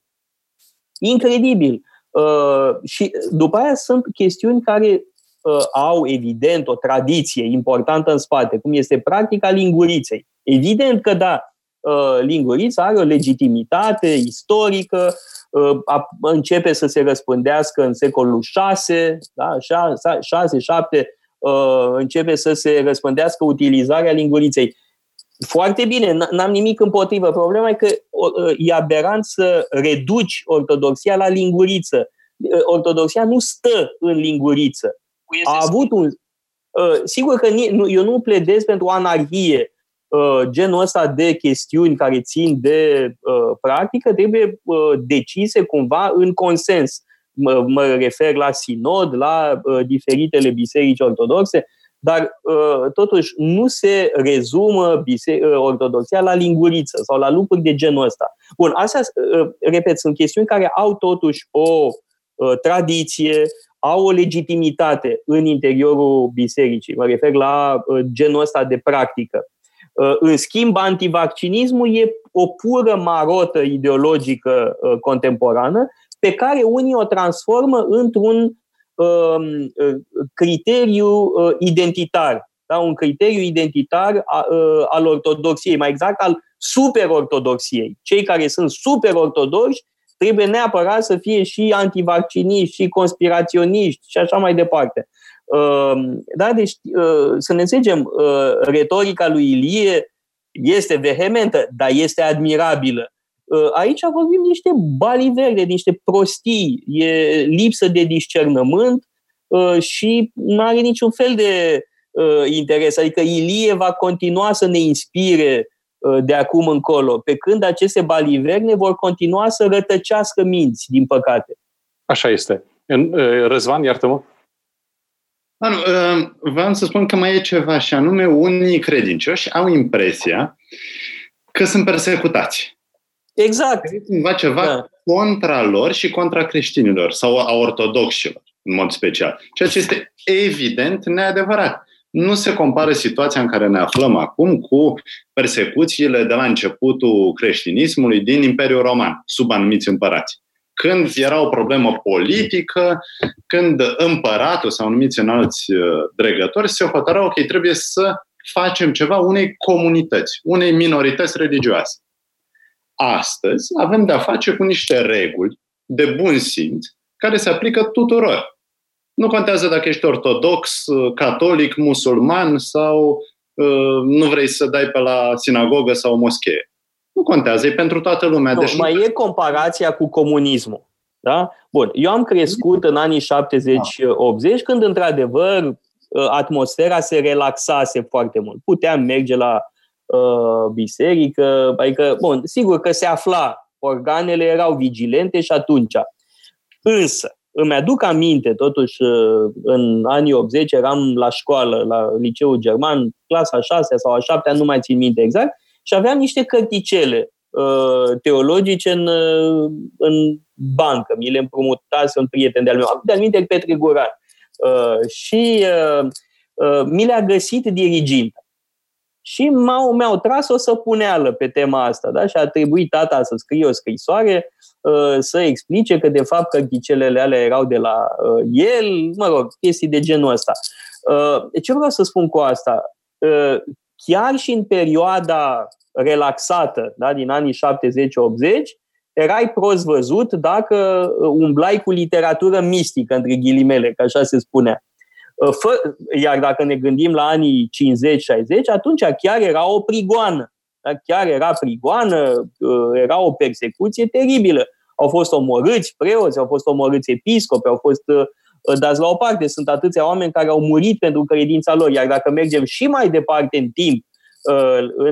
Incredibil. Uh, și după aia sunt chestiuni care uh, au, evident, o tradiție importantă în spate, cum este practica linguriței. Evident că da, Uh, Lingurița are o legitimitate istorică, uh, începe să se răspândească în secolul 6, da? 6, 7, uh, începe să se răspândească utilizarea linguriței. Foarte bine, n-am nimic împotrivă. Problema e că e aberant să reduci ortodoxia la linguriță. Ortodoxia nu stă în linguriță. A avut un... Sigur că eu nu pledez pentru anarhie, Uh, genul ăsta de chestiuni care țin de uh, practică trebuie uh, decise cumva în consens. Mă, mă refer la sinod, la diferitele biserici ortodoxe, dar totuși nu se rezumă ortodoxia la linguriță sau la lucruri de genul ăsta. Bun, astea, repet, sunt chestiuni care au totuși o tradiție, au o legitimitate în interiorul bisericii. Mă refer la genul ăsta de practică. Uh, în schimb, antivaccinismul e o pură marotă ideologică uh, contemporană pe care unii o transformă într-un um, uh, criteriu identitar, da? un criteriu identitar al ortodoxiei, mai exact al superortodoxiei. Cei care sunt superortodoxi trebuie neapărat să fie și antivacciniști, și conspiraționiști și așa mai departe. Ehm, da, deci uh, să ne înțelegem, uh, retorica lui Ilie este vehementă, dar este admirabilă. Uh, aici vorbim niște baliverde, niște prostii, e lipsă de discernământ și nu are niciun fel de interes. Adică Ilie va continua să ne inspire de acum încolo, pe când aceste baliverne vor continua să rătăcească minți, din păcate. Așa este. Răzvan, iartă-mă. Anu, vreau să spun că mai e ceva și anume unii credincioși au impresia că sunt persecutați. Exact. E cumva ceva da. contra lor și contra creștinilor sau a ortodoxilor, în mod special. Ceea ce este evident neadevărat. Nu se compară situația în care ne aflăm acum cu persecuțiile de la începutul creștinismului din Imperiul Roman, sub anumiți împărați. Când era o problemă politică, când împăratul sau anumiți înalți uh, dregători se hotărau, ok, trebuie să facem ceva unei comunități, unei minorități religioase. Astăzi avem de-a face cu niște reguli de bun simț care se aplică tuturor. Nu contează dacă ești ortodox, catolic, musulman sau uh, nu vrei să dai pe la sinagogă sau moschee. Nu contează, e pentru toată lumea. Nu, deci mai nu... e comparația cu comunismul. Da? Bun, eu am crescut în anii 70-80 când, într-adevăr, uh, atmosfera se relaxase foarte mult. Puteam merge la uh, biserică, adică, bun, sigur că se afla, organele erau vigilente și atunci. Însă, îmi aduc aminte, totuși, uh, în anii 80 eram la școală, la liceul german, clasa 6 sau a 7 nu mai țin minte exact, și aveam niște cărticele uh, teologice în, uh, în bancă. Mi le împrumutase un prieten de-al meu, de-al minte Petre Guran. Uh, și uh, uh, mi le-a găsit diriginta. Și m-au, mi-au tras o săpuneală pe tema asta, da? Și a trebuit tata să scrie o scrisoare uh, să explice că, de fapt, cărticelele alea erau de la uh, el, mă rog, chestii de genul ăsta. Uh, ce vreau să spun cu asta? Uh, chiar și în perioada relaxată, da, din anii 70-80, erai prost văzut dacă umblai cu literatură mistică, între ghilimele, că așa se spunea. Uh, fă, iar dacă ne gândim la anii 50-60, atunci chiar era o prigoană. Da? Chiar era prigoană, uh, era o persecuție teribilă. Au fost omorâți preoți, au fost omorâți episcopi, au fost uh, dați la o parte. Sunt atâția oameni care au murit pentru credința lor. Iar dacă mergem și mai departe în timp,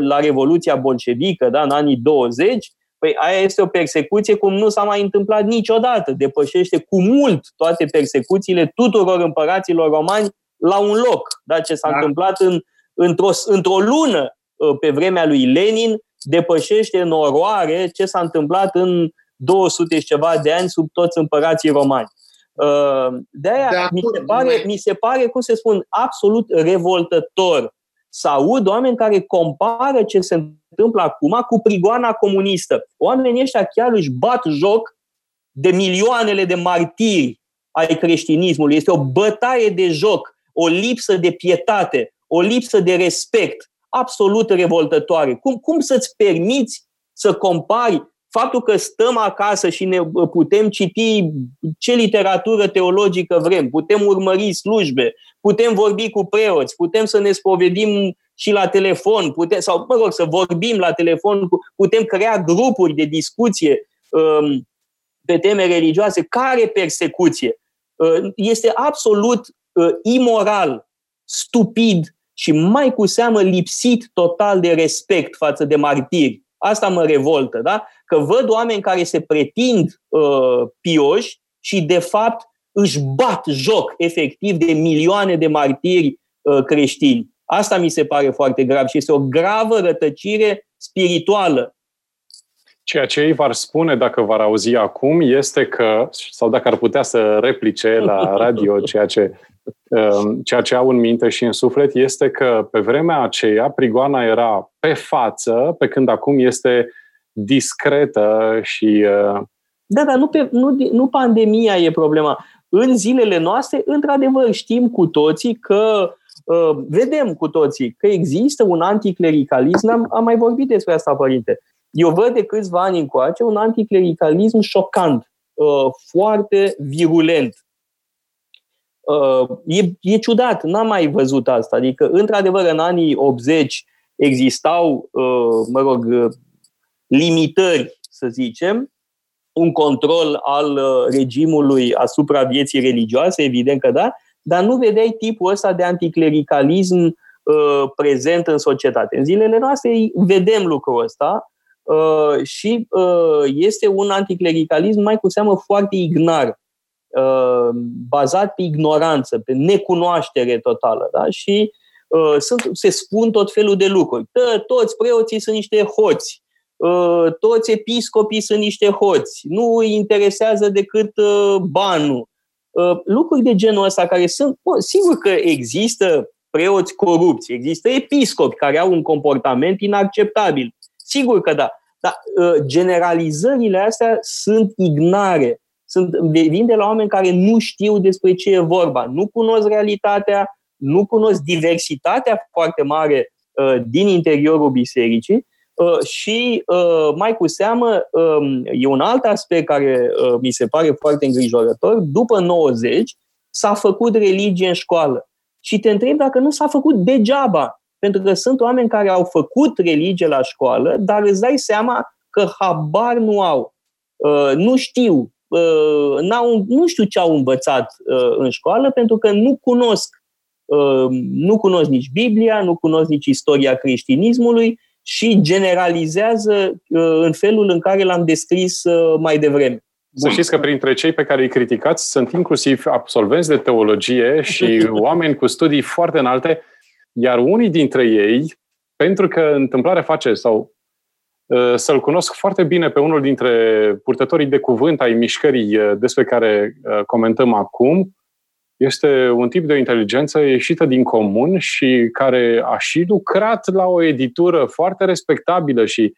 la Revoluția Bolșevică, da, în anii 20, Păi aia este o persecuție cum nu s-a mai întâmplat niciodată. Depășește cu mult toate persecuțiile tuturor împăraților romani la un loc. Da? Ce s-a da. întâmplat în, într-o, într-o lună uh, pe vremea lui Lenin depășește în oroare ce s-a întâmplat în 200 și ceva de ani sub toți împărații romani. Uh, de aia mi se, pare, mi se pare, cum se spun, absolut revoltător să aud oameni care compară ce se întâmplă acum cu prigoana comunistă. Oamenii ăștia chiar își bat joc de milioanele de martiri ai creștinismului. Este o bătaie de joc, o lipsă de pietate, o lipsă de respect absolut revoltătoare. Cum, cum să-ți permiți să compari faptul că stăm acasă și ne putem citi ce literatură teologică vrem, putem urmări slujbe, putem vorbi cu preoți, putem să ne spovedim și la telefon, putem, sau, mă rog, să vorbim la telefon, putem crea grupuri de discuție um, pe teme religioase. Care persecuție? Uh, este absolut uh, imoral, stupid și mai cu seamă lipsit total de respect față de martiri. Asta mă revoltă, da? Că văd oameni care se pretind uh, pioși și, de fapt, își bat joc efectiv de milioane de martiri uh, creștini. Asta mi se pare foarte grav și este o gravă rătăcire spirituală. Ceea ce ei v-ar spune dacă v-ar auzi acum este că, sau dacă ar putea să replice la radio ceea ce, um, ceea ce au în minte și în suflet, este că pe vremea aceea prigoana era pe față, pe când acum este discretă și... Uh, da, dar nu, pe, nu, nu pandemia e problema. În zilele noastre, într-adevăr, știm cu toții că uh, vedem cu toții că există un anticlericalism, am, am mai vorbit despre asta, părinte. Eu văd de câțiva ani încoace un anticlericalism șocant, uh, foarte virulent. Uh, e, e ciudat, n-am mai văzut asta. Adică, într-adevăr, în anii 80 existau, uh, mă rog, uh, limitări, să zicem, un control al uh, regimului asupra vieții religioase, evident că da, dar nu vedeai tipul ăsta de anticlericalism uh, prezent în societate. În zilele noastre vedem lucrul ăsta uh, și uh, este un anticlericalism mai cu seamă foarte ignar, uh, bazat pe ignoranță, pe necunoaștere totală. Da? Și uh, sunt, se spun tot felul de lucruri. Tă, toți preoții sunt niște hoți, uh, toți episcopii sunt niște hoți, nu îi interesează decât uh, banul. Uh, lucruri de genul ăsta care sunt, bă, sigur că există preoți corupți, există episcopi care au un comportament inacceptabil. Sigur că da. Dar uh, generalizările astea sunt ignare. Sunt, vin de la oameni care nu știu despre ce e vorba, nu cunosc realitatea, nu cunosc diversitatea foarte mare uh, din interiorul bisericii și mai cu seamă um, e un alt aspect care mi se pare foarte îngrijorător. După 90 s-a făcut religie în școală și te întreb dacă nu s-a făcut degeaba. Pentru că sunt oameni care au făcut religie la școală, dar îți dai seama că habar nu au. Uh, nu știu. Uh, n-au, nu știu ce au învățat uh, în școală pentru că nu cunosc. Nu cunosc nici Biblia, nu cunosc nici istoria creștinismului și generalizează în felul în care l-am descris mai devreme. Să știți că printre cei pe care îi criticați sunt inclusiv absolvenți de teologie și oameni cu studii foarte înalte, iar unii dintre ei, pentru că întâmplarea face sau uh, să-l cunosc foarte bine pe unul dintre purtătorii de cuvânt ai mișcării uh, despre care uh, comentăm acum, este un tip de o inteligență ieșită din comun și care a și lucrat la o editură foarte respectabilă și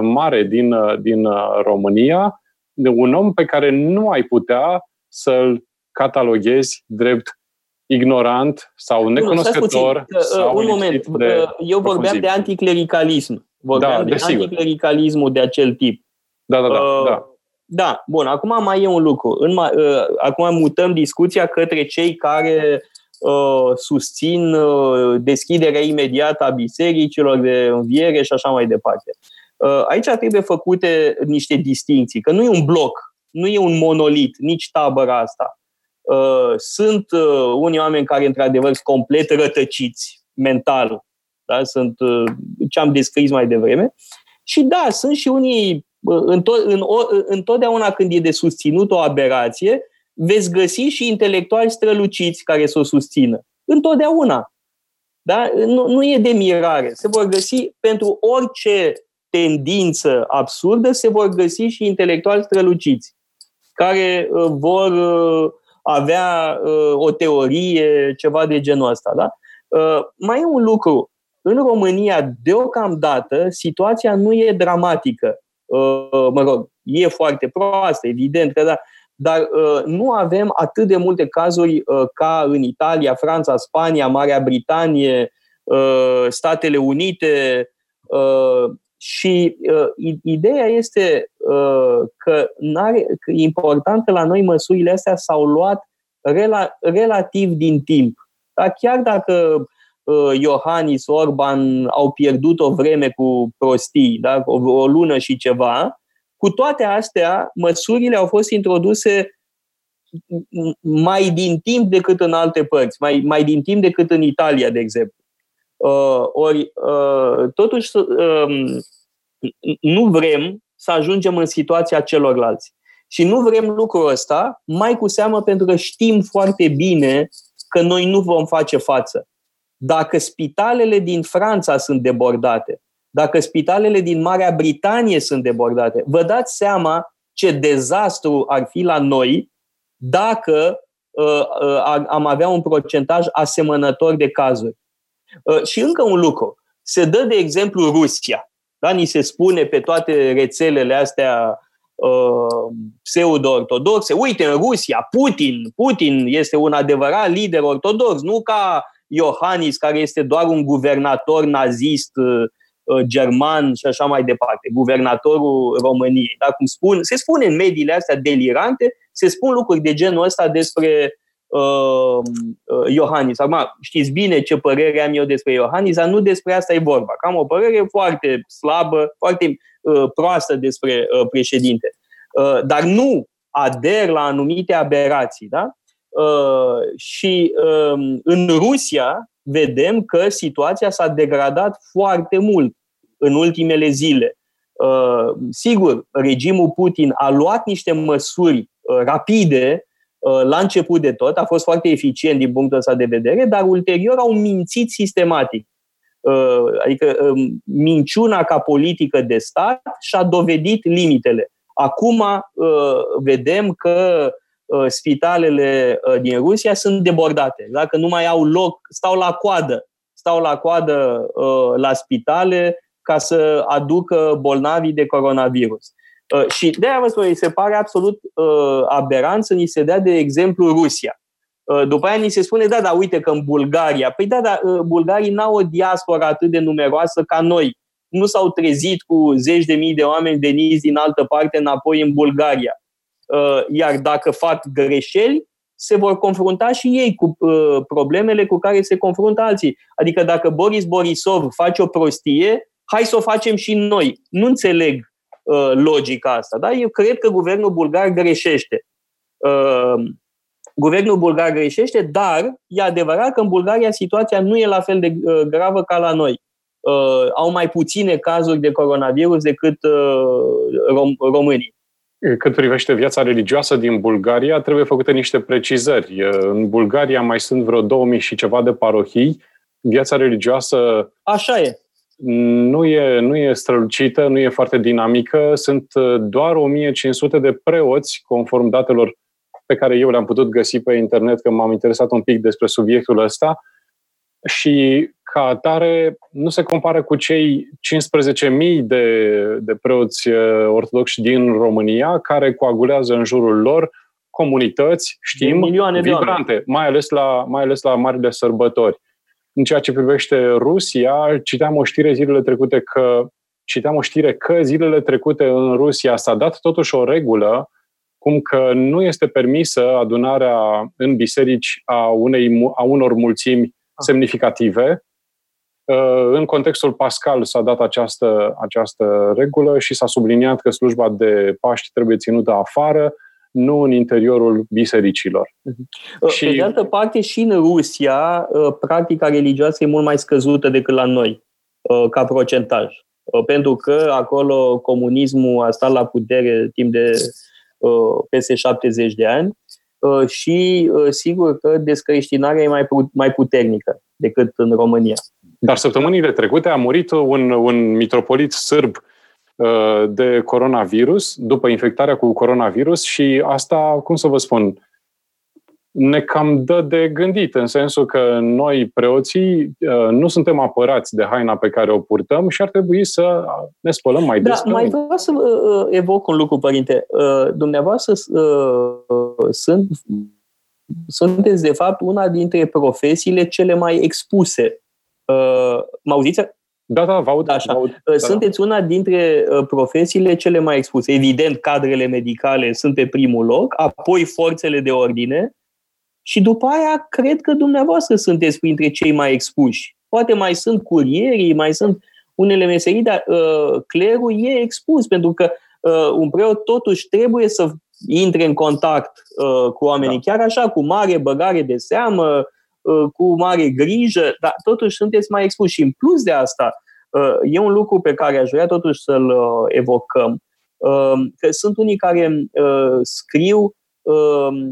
mare din, din România, de un om pe care nu ai putea să-l cataloghezi drept ignorant sau necunoscător. Nu, sau un moment, de eu vorbeam de anticlericalism. Vorbeam da, de desigur. anticlericalismul de acel tip. Da, da, da. Uh, da. Da, bun, acum mai e un lucru. În, uh, acum mutăm discuția către cei care uh, susțin uh, deschiderea imediată a bisericilor de înviere și așa mai departe. Uh, aici trebuie făcute niște distinții, că nu e un bloc, nu e un monolit, nici tabăra asta. Uh, sunt uh, unii oameni care, într-adevăr, sunt complet rătăciți mental. Da? Sunt ce am descris mai devreme. Și da, sunt și unii, întotdeauna când e de susținut o aberație, veți găsi și intelectuali străluciți care să o susțină. Întotdeauna. Da? Nu, nu e de mirare. Se vor găsi pentru orice tendință absurdă, se vor găsi și intelectuali străluciți, care uh, vor uh, avea uh, o teorie, ceva de genul ăsta. Da? Mai e un lucru. În România, deocamdată, situația nu e dramatică. Mă rog, e foarte proastă, evident că da, dar nu avem atât de multe cazuri ca în Italia, Franța, Spania, Marea Britanie, Statele Unite, și uh, ideea este uh, că, n-are, că e important că la noi măsurile astea s-au luat rela, relativ din timp. Dar chiar dacă uh, Iohannis, Orban au pierdut o vreme cu prostii, da? o, o lună și ceva, cu toate astea, măsurile au fost introduse mai din timp decât în alte părți, mai, mai din timp decât în Italia, de exemplu. Uh, ori, uh, totuși, uh, nu vrem să ajungem în situația celorlalți. Și nu vrem lucrul ăsta, mai cu seamă pentru că știm foarte bine că noi nu vom face față. Dacă spitalele din Franța sunt debordate, dacă spitalele din Marea Britanie sunt debordate, vă dați seama ce dezastru ar fi la noi dacă uh, uh, am avea un procentaj asemănător de cazuri. Uh, și încă un lucru. Se dă de exemplu Rusia. Da? Ni se spune pe toate rețelele astea uh, pseudo-ortodoxe, uite, în Rusia, Putin, Putin este un adevărat lider ortodox, nu ca Iohannis, care este doar un guvernator nazist uh, uh, german și așa mai departe, guvernatorul României. Da? Cum spun, se spune în mediile astea delirante, se spun lucruri de genul ăsta despre uh, uh, Iohannis. Acum, știți bine ce părere am eu despre Iohannis, dar nu despre asta e vorba. Cam o părere foarte slabă, foarte uh, proastă despre uh, președinte. Uh, dar nu ader la anumite aberații. Da? Uh, și uh, în Rusia, vedem că situația s-a degradat foarte mult în ultimele zile. Uh, sigur, regimul Putin a luat niște măsuri uh, rapide uh, la început de tot, a fost foarte eficient din punctul ăsta de vedere, dar ulterior au mințit sistematic. Adică um, minciuna ca politică de stat și-a dovedit limitele. Acum vedem că spitalele din Rusia sunt debordate. Dacă nu mai au loc, stau la coadă. Stau la coadă la spitale ca să aducă bolnavii de coronavirus. Uh, și de aia vă spun, se pare absolut uh, aberant să ni se dea de exemplu Rusia. Uh, după aia ni se spune, da, da, uite că în Bulgaria, păi da, da, bulgarii n-au o diaspora atât de numeroasă ca noi. Nu s-au trezit cu zeci de mii de oameni veniți din altă parte înapoi în Bulgaria. Iar dacă fac greșeli, se vor confrunta și ei cu problemele cu care se confruntă alții. Adică dacă Boris Borisov face o prostie, hai să o facem și noi. Nu înțeleg uh, logica asta. Da? Eu cred că guvernul bulgar greșește. Uh, guvernul bulgar greșește, dar e adevărat că în Bulgaria situația nu e la fel de uh, gravă ca la noi. Uh, au mai puține cazuri de coronavirus decât uh, rom- românii. Cât privește viața religioasă din Bulgaria, trebuie făcute niște precizări. În Bulgaria mai sunt vreo 2000 și ceva de parohii. Viața religioasă Așa e nu e, nu e strălucită, nu e foarte dinamică. Sunt uh, doar 1500 de preoți, conform datelor pe care eu le-am putut găsi pe internet, că m-am interesat un pic despre subiectul ăsta. Și ca atare nu se compară cu cei 15.000 de, de preoți uh, ortodoxi din România care coagulează în jurul lor comunități, știm, milioane vibrante, mai ales, la, mai ales la marile sărbători. În ceea ce privește Rusia, citeam o știre zilele trecute că citeam o știre că zilele trecute în Rusia s-a dat totuși o regulă cum că nu este permisă adunarea în biserici a, unei, a unor mulțimi ah. semnificative. Uh, în contextul pascal s-a dat această, această regulă și s-a subliniat că slujba de Paști trebuie ținută afară, nu în interiorul bisericilor. Uh-huh. Și... Pe de altă parte, și în Rusia, uh, practica religioasă e mult mai scăzută decât la noi, uh, ca procentaj. Uh, pentru că acolo comunismul a stat la putere timp de peste 70 de ani și sigur că descreștinarea e mai, mai puternică decât în România. Dar săptămânile trecute a murit un, un mitropolit sârb Uh, de coronavirus, după infectarea cu coronavirus și asta, cum să vă spun, ne cam dă de gândit, în sensul că noi, preoții, uh, nu suntem apărați de haina pe care o purtăm și ar trebui să ne spălăm mai da, des. Da, mai vreau să uh, evoc un lucru, părinte. Dumneavoastră sunt, sunteți, de fapt, una dintre profesiile cele mai expuse. Mă auziți? Da, da, vă aud. Așa. Vă aud. Uh, da, sunteți una dintre uh, profesiile cele mai expuse. Evident, cadrele medicale sunt pe primul loc, apoi forțele de ordine și după aia cred că dumneavoastră sunteți printre cei mai expuși. Poate mai sunt curierii, mai sunt unele meserii, dar uh, clerul e expus pentru că uh, un preot totuși trebuie să intre în contact uh, cu oamenii, da. chiar așa, cu mare băgare de seamă, Uh, cu mare grijă, dar totuși sunteți mai expuși. Și în plus de asta, uh, e un lucru pe care aș vrea totuși să-l uh, evocăm, că sunt unii care scriu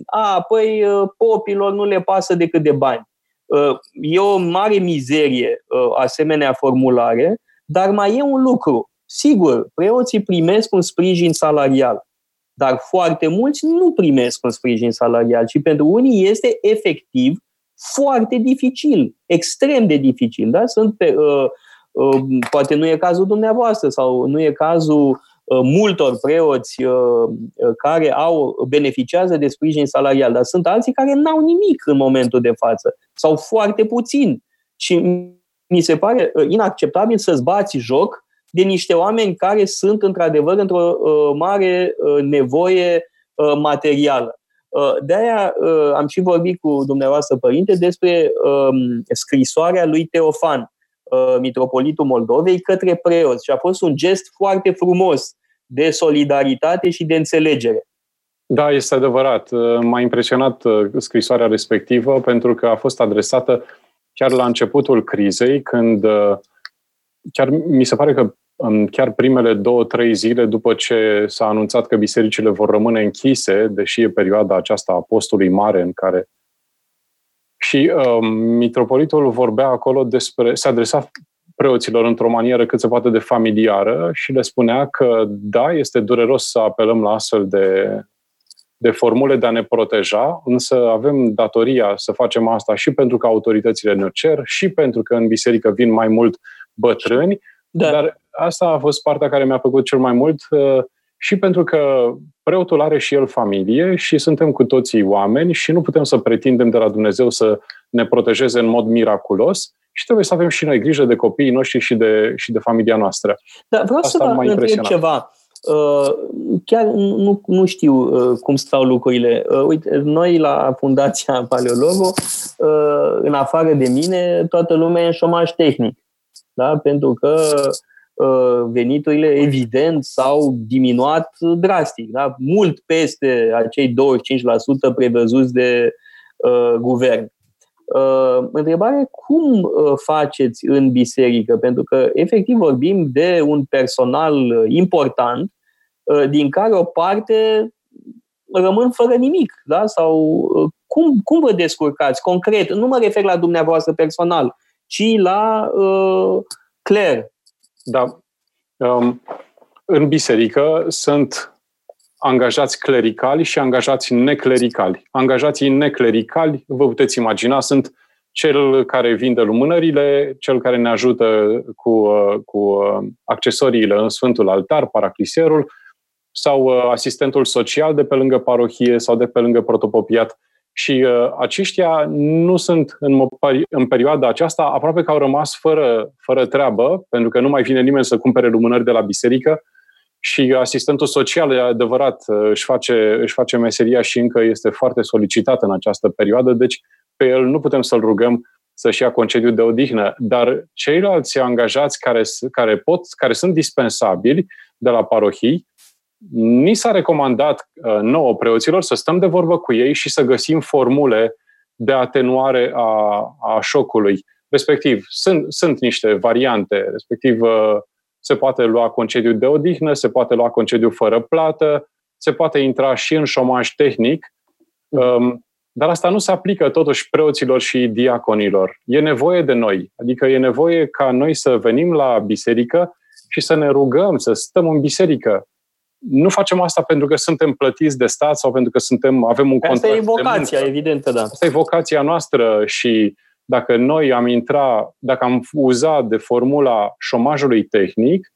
a, păi popilor nu le pasă decât de bani. E o mare mizerie asemenea formulare, dar mai e un lucru. Sigur, preoții primesc un sprijin salarial, dar foarte mulți nu primesc un sprijin salarial, ci pentru unii este efectiv foarte dificil, extrem de dificil. Da? Sunt pe, uh, uh, poate nu e cazul dumneavoastră sau nu e cazul uh, multor preoți uh, uh, care au beneficiază de sprijin salarial, dar sunt alții care n-au nimic în momentul de față sau foarte puțin. Și mi se pare uh, inacceptabil să-ți bați joc de niște oameni care sunt într-adevăr într-o uh, mare uh, nevoie uh, materială. Uh, de aia uh, am și vorbit cu dumneavoastră, părinte, despre um, scrisoarea lui Teofan, uh, mitropolitul Moldovei, către preoți. Și a fost un gest foarte frumos de solidaritate și de înțelegere. Da, este adevărat. M-a impresionat scrisoarea respectivă pentru că a fost adresată chiar la începutul crizei, când uh, chiar mi se pare că în chiar primele două, trei zile după ce s-a anunțat că bisericile vor rămâne închise, deși e perioada aceasta a postului mare în care și uh, mitropolitul vorbea acolo despre, se adresa preoților într-o manieră cât se poate de familiară și le spunea că da, este dureros să apelăm la astfel de, de formule de a ne proteja, însă avem datoria să facem asta și pentru că autoritățile ne cer, și pentru că în biserică vin mai mult bătrâni, da. dar asta a fost partea care mi-a plăcut cel mai mult uh, și pentru că preotul are și el familie și suntem cu toții oameni și nu putem să pretindem de la Dumnezeu să ne protejeze în mod miraculos și trebuie să avem și noi grijă de copiii noștri și de, și de familia noastră. Da, vreau Asta să vă întreb ceva. Uh, chiar nu, nu știu uh, cum stau lucrurile. Uh, uite, noi la Fundația Paleologo, în afară de mine, toată lumea e în șomaj tehnic. Da? Pentru că veniturile, evident, s-au diminuat drastic. Da? Mult peste acei 25% prevăzuți de uh, guvern. Uh, întrebare, cum uh, faceți în biserică? Pentru că, efectiv, vorbim de un personal uh, important, uh, din care o parte rămân fără nimic. Da? Sau uh, cum, cum vă descurcați concret? Nu mă refer la dumneavoastră personal, ci la uh, Claire. Da. Um, în biserică sunt angajați clericali și angajați neclericali. Angajații neclericali, vă puteți imagina, sunt cel care vinde lumânările, cel care ne ajută cu, uh, cu uh, accesoriile în Sfântul Altar, paracliserul, sau uh, asistentul social de pe lângă parohie sau de pe lângă protopopiat. Și uh, aceștia nu sunt în, în perioada aceasta, aproape că au rămas fără, fără treabă, pentru că nu mai vine nimeni să cumpere lumânări de la biserică, și asistentul social, e adevărat, își face, își face meseria și încă este foarte solicitat în această perioadă, deci pe el nu putem să-l rugăm să-și ia concediu de odihnă, dar ceilalți angajați care, care, pot, care sunt dispensabili de la parohii, ni s-a recomandat uh, nouă preoților să stăm de vorbă cu ei și să găsim formule de atenuare a, a șocului. Respectiv, sunt, sunt niște variante, respectiv uh, se poate lua concediu de odihnă, se poate lua concediu fără plată, se poate intra și în șomaj tehnic, um, dar asta nu se aplică totuși preoților și diaconilor. E nevoie de noi, adică e nevoie ca noi să venim la biserică și să ne rugăm, să stăm în biserică. Nu facem asta pentru că suntem plătiți de stat sau pentru că suntem, avem un contract. Asta e vocația, evident, da. Asta e vocația noastră și dacă noi am intrat, dacă am uzat de formula șomajului tehnic,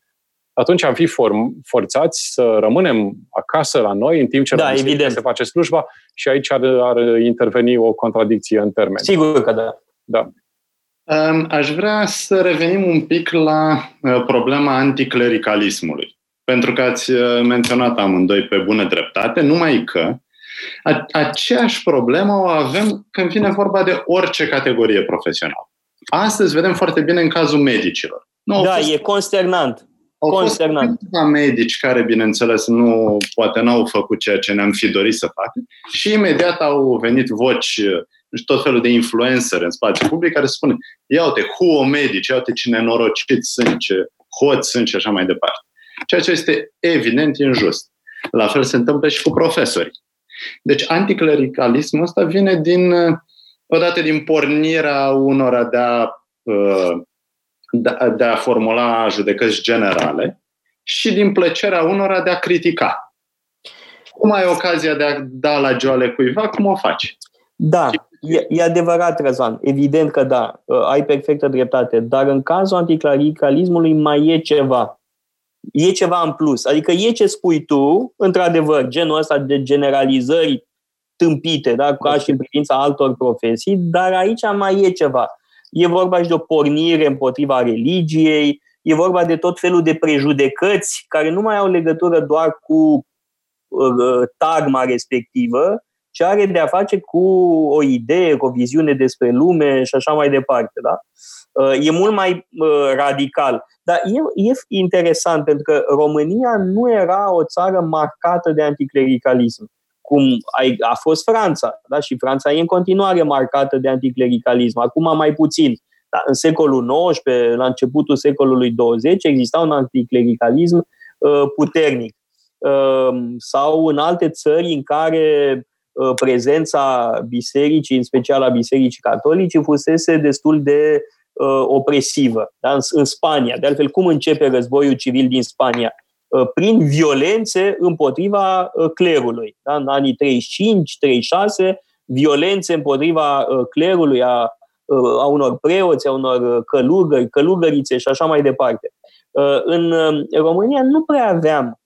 atunci am fi form, forțați să rămânem acasă la noi în timp ce da, evident. se face slujba și aici ar, ar interveni o contradicție în termeni. Sigur că da. Da. Aș vrea să revenim un pic la uh, problema anticlericalismului. Pentru că ați uh, menționat amândoi pe bună dreptate, numai că Aceeași problemă o avem când vine vorba de orice categorie profesională. Astăzi vedem foarte bine în cazul medicilor. Nu, da, fost, e consternant. Au consternant. fost medici care, bineînțeles, nu, poate n-au făcut ceea ce ne-am fi dorit să facă și imediat au venit voci și tot felul de influencer în spațiu public care spune ia uite, huo medici, ia uite ce nenorociți sunt, ce hoți sunt și așa mai departe. Ceea ce este evident injust. La fel se întâmplă și cu profesorii. Deci anticlericalismul ăsta vine din, odată din pornirea unora de a, uh, de a formula judecăți generale și din plăcerea unora de a critica. Cum ai ocazia de a da la joale cuiva, cum o faci? Da, e, e adevărat, Răzvan. Evident că da, uh, ai perfectă dreptate. Dar în cazul anticlericalismului mai e ceva e ceva în plus. Adică e ce spui tu, într-adevăr, genul ăsta de generalizări tâmpite, da? ca și în privința altor profesii, dar aici mai e ceva. E vorba și de o pornire împotriva religiei, e vorba de tot felul de prejudecăți care nu mai au legătură doar cu uh, tagma respectivă, ci are de a face cu o idee, cu o viziune despre lume și așa mai departe. Da? Uh, e mult mai uh, radical. Dar e, e interesant pentru că România nu era o țară marcată de anticlericalism. cum a fost Franța, da? și Franța e în continuare marcată de anticlericalism, acum mai puțin. Da, în secolul XIX, la începutul secolului 20, exista un anticlericalism uh, puternic. Uh, sau în alte țări în care uh, prezența bisericii, în special a bisericii catolice, fusese destul de uh, opresivă. Da? În, în Spania, de altfel, cum începe războiul civil din Spania? Uh, prin violențe împotriva uh, clerului. Da? În anii 35-36, violențe împotriva uh, clerului, a, a unor preoți, a unor călugări, călugărițe și așa mai departe. În România nu prea aveam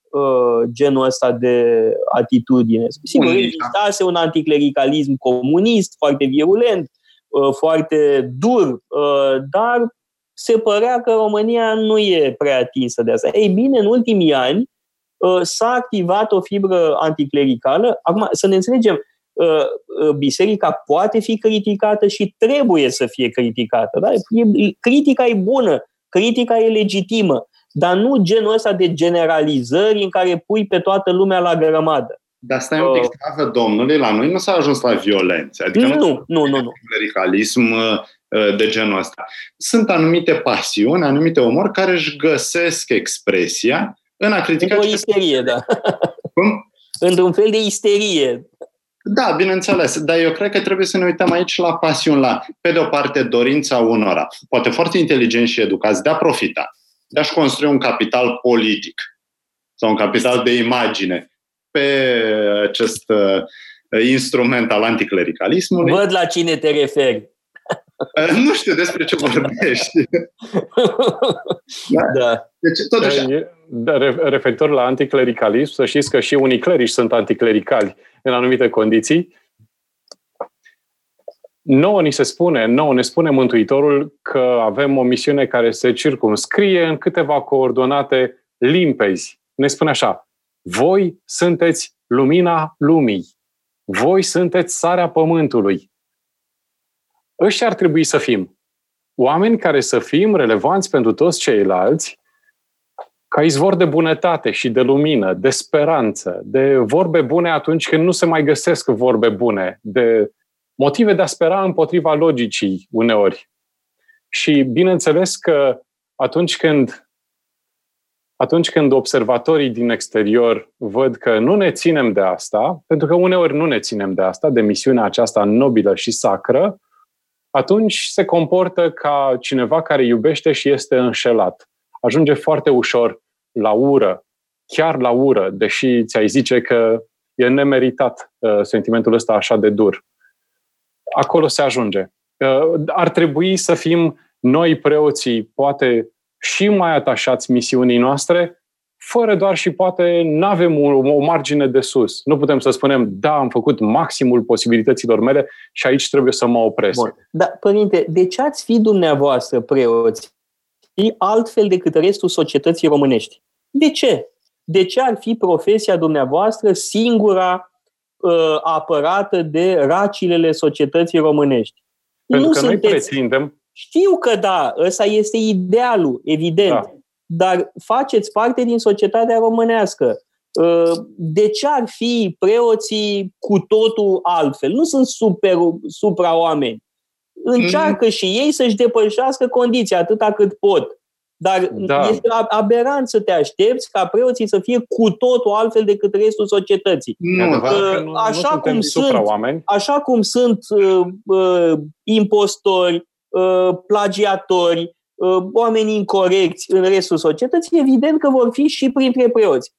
genul ăsta de atitudine. Sigur, existase un anticlericalism comunist foarte virulent, foarte dur, dar se părea că România nu e prea atinsă de asta. Ei bine, în ultimii ani uh, s-a activat o fibră anticlericală. Acum, să ne înțelegem, uh, uh, biserica poate fi criticată și trebuie să fie criticată. Da? Critica e bună, critica e legitimă, dar nu genul ăsta de generalizări în care pui pe toată lumea la grămadă. Dar stai un pic, uh, domnului, la noi nu s-a ajuns la violențe. Adică nu, nu, nu, nu. nu. Clericalism Uh, de genul ăsta. Sunt anumite pasiuni, anumite omori care își găsesc expresia în a critica... Într-o isterie, da. Cum? Într-un fel de isterie. Da, bineînțeles, dar eu cred că trebuie să ne uităm aici la pasiuni, la, pe de o parte, dorința unora, poate foarte inteligenți și educați, de a profita, de a-și construi un capital politic sau un capital de imagine pe acest uh, instrument al anticlericalismului. Văd la cine te referi. nu știu despre ce vorbești. da. da. Deci, totuși... Da, referitor la anticlericalism, să știți că și unii clerici sunt anticlericali în anumite condiții. Nouă ni se spune, nouă ne spune Mântuitorul că avem o misiune care se circumscrie în câteva coordonate limpezi. Ne spune așa, voi sunteți lumina lumii, voi sunteți sarea pământului, ăștia ar trebui să fim. Oameni care să fim relevanți pentru toți ceilalți, ca izvor de bunătate și de lumină, de speranță, de vorbe bune atunci când nu se mai găsesc vorbe bune, de motive de a spera împotriva logicii uneori. Și bineînțeles că atunci când atunci când observatorii din exterior văd că nu ne ținem de asta, pentru că uneori nu ne ținem de asta, de misiunea aceasta nobilă și sacră, atunci se comportă ca cineva care iubește și este înșelat. Ajunge foarte ușor la ură, chiar la ură, deși ți-ai zice că e nemeritat uh, sentimentul ăsta așa de dur. Acolo se ajunge. Uh, ar trebui să fim noi preoții, poate și mai atașați misiunii noastre, fără doar și poate nu avem o, o margine de sus. Nu putem să spunem, da, am făcut maximul posibilităților mele și aici trebuie să mă opresc. Bun. Da, părinte, de ce ați fi dumneavoastră preoți altfel decât restul societății românești? De ce? De ce ar fi profesia dumneavoastră singura uh, apărată de racilele societății românești? Pentru nu că sunteți... noi pretindem... Știu că da, ăsta este idealul, evident. Da dar faceți parte din societatea românească. Uh, de ce ar fi preoții cu totul altfel? Nu sunt super, supra-oameni. Încearcă mm. și ei să-și depășească condiția atâta cât pot. Dar da. este aberant să te aștepți ca preoții să fie cu totul altfel decât restul societății. Nu, uh, nu, așa, nu cum sunt, așa cum sunt uh, uh, impostori, uh, plagiatori, Uh, oamenii incorrecți în restul societății, evident că vor fi și printre preoți.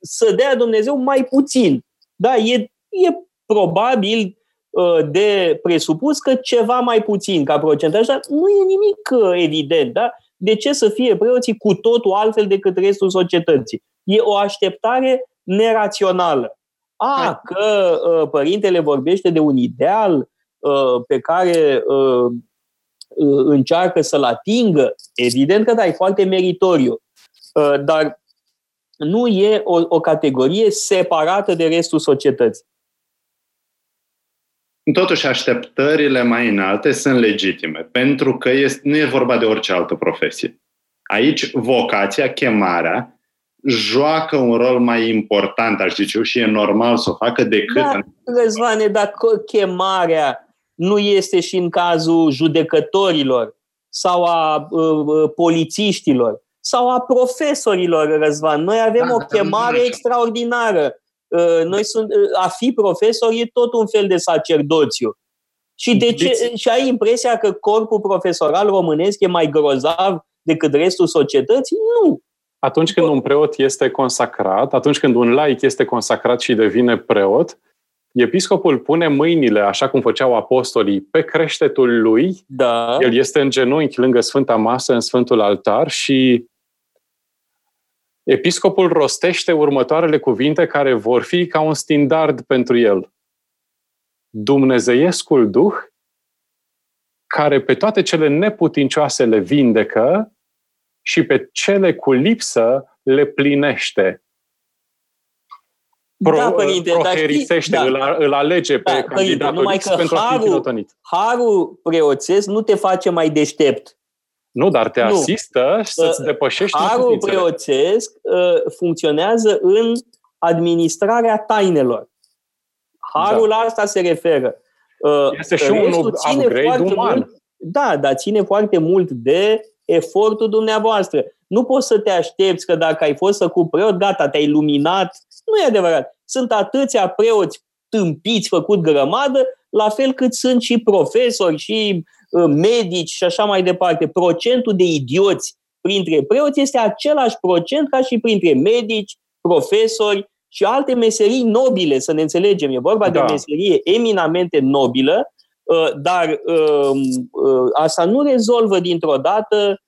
Să dea Dumnezeu mai puțin. Da, e, e probabil uh, de presupus că ceva mai puțin ca procentaj, dar nu e nimic uh, evident. Da? De ce să fie preoții cu totul altfel decât restul societății? E o așteptare nerațională. A, că uh, părintele vorbește de un ideal uh, pe care uh, Uh, încearcă să-l atingă, evident că da, e foarte meritoriu, uh, dar nu e o, o categorie separată de restul societății. Totuși, așteptările mai înalte sunt legitime, pentru că este, nu e vorba de orice altă profesie. Aici, vocația, chemarea, joacă un rol mai important, aș zice eu, și e normal să o facă decât... Da, Răzvane, dacă chemarea nu este și în cazul judecătorilor sau a uh, uh, polițiștilor sau a profesorilor, Răzvan. Noi avem da, o chemare extraordinară. Uh, noi sunt, uh, a fi profesor e tot un fel de sacerdoțiu. Și, de ce, deci- și ai impresia că corpul profesoral românesc e mai grozav decât restul societății? Nu. Atunci când un preot este consacrat, atunci când un laic este consacrat și devine preot, episcopul pune mâinile, așa cum făceau apostolii, pe creștetul lui. Da. El este în genunchi lângă Sfânta Masă, în Sfântul Altar și episcopul rostește următoarele cuvinte care vor fi ca un standard pentru el. Dumnezeiescul Duh, care pe toate cele neputincioase le vindecă și pe cele cu lipsă le plinește. Pro, da, părinte, proherisește, da. îl, îl alege da, pe părinte, candidatul numai că pentru harul, harul preoțesc nu te face mai deștept. Nu, dar te nu. asistă să-ți uh, depășești Harul preoțesc uh, funcționează în administrarea tainelor. Harul da. asta se referă. Uh, este și un upgrade uman. Mult, da, dar ține foarte mult de efortul dumneavoastră. Nu poți să te aștepți că dacă ai fost să cu preot, gata, te-ai luminat. Nu e adevărat. Sunt atâția preoți tâmpiți, făcut grămadă, la fel cât sunt și profesori și uh, medici și așa mai departe. Procentul de idioți printre preoți este același procent ca și printre medici, profesori și alte meserii nobile, să ne înțelegem. E vorba da. de o meserie eminamente nobilă, uh, dar um, uh, asta nu rezolvă dintr-o dată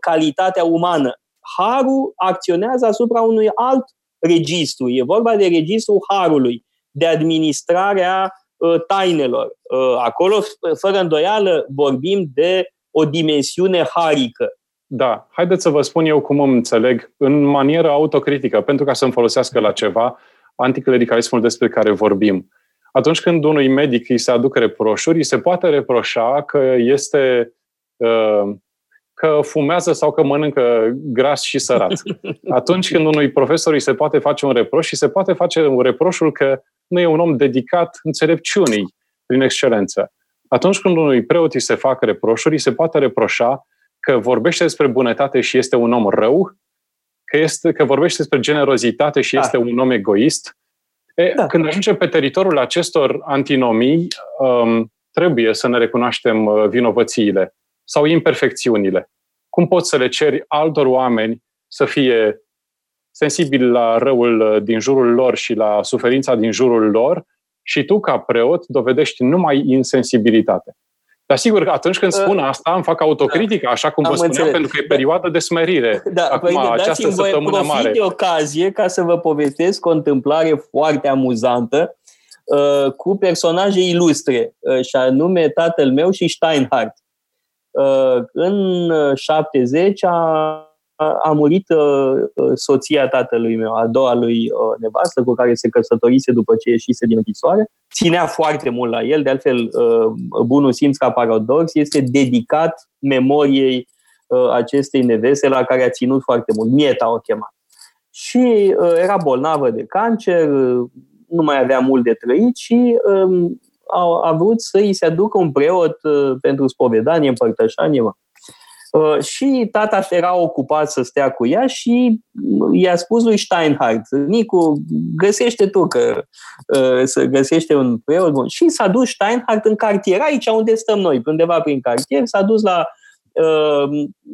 calitatea umană. Harul acționează asupra unui alt registru. E vorba de registrul Harului, de administrarea uh, tainelor. Uh, acolo, fără îndoială, vorbim de o dimensiune harică. Da, haideți să vă spun eu cum îmi înțeleg în manieră autocritică, pentru ca să-mi folosească la ceva anticlericalismul despre care vorbim. Atunci când unui medic îi se aduc reproșuri, îi se poate reproșa că este uh, că fumează sau că mănâncă gras și sărat. Atunci când unui profesor îi se poate face un reproș și se poate face un reproșul că nu e un om dedicat înțelepciunii prin excelență. Atunci când unui preot îi se fac reproșuri, îi se poate reproșa că vorbește despre bunătate și este un om rău, că, este, că vorbește despre generozitate și da. este un om egoist. E, da. Când ajungem pe teritoriul acestor antinomii, um, trebuie să ne recunoaștem uh, vinovățiile sau imperfecțiunile. Cum poți să le ceri altor oameni să fie sensibili la răul uh, din jurul lor și la suferința din jurul lor și tu, ca preot, dovedești numai insensibilitate. Dar sigur că atunci când spun uh, asta, îmi fac autocritică, așa cum Am vă spuneam, înțeles. pentru că e perioada de smerire. Da, Acum, păi, această săptămână mare. de ocazie ca să vă povestesc o întâmplare foarte amuzantă uh, cu personaje ilustre, uh, și anume tatăl meu și Steinhardt. Uh, în 70 uh, a, a murit uh, soția tatălui meu, a doua lui nevastă, cu care se căsătorise după ce ieșise din închisoare. Ținea foarte mult la el, de altfel, bunul simț ca paradox este dedicat memoriei acestei neveste la care a ținut foarte mult. Mieta o chema. Și era bolnavă de cancer, nu mai avea mult de trăit și um, a, a vrut să îi se aducă un preot uh, pentru spovedanie, împărtășanie. Mă. Uh, și tata era ocupat să stea cu ea și i-a spus lui Steinhardt, Nicu, găsește tu că uh, să găsește un preot bun. Și s-a dus Steinhardt în cartier, aici unde stăm noi, undeva prin cartier, s-a dus la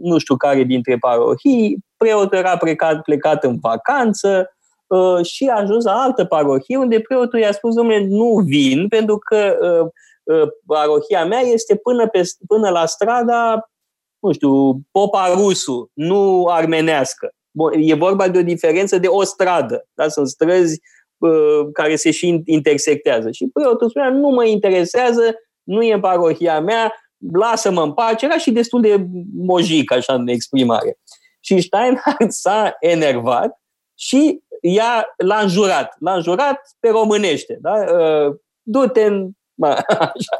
nu știu care dintre parohii, preotul era plecat, plecat în vacanță, Uh, și a ajuns la altă parohie unde preotul i-a spus, domnule, nu vin pentru că uh, uh, parohia mea este până, pe, până la strada, nu știu, Popa Rusu, nu armenească. Bun, e vorba de o diferență de o stradă. Da? Sunt străzi uh, care se și intersectează. Și preotul spunea, nu mă interesează, nu e parohia mea, lasă-mă în pace. Era și destul de mojic, așa, în exprimare. Și Steinhardt s-a enervat și ea l-a înjurat. L-a înjurat pe românește. Da? Uh, du-te în... Așa.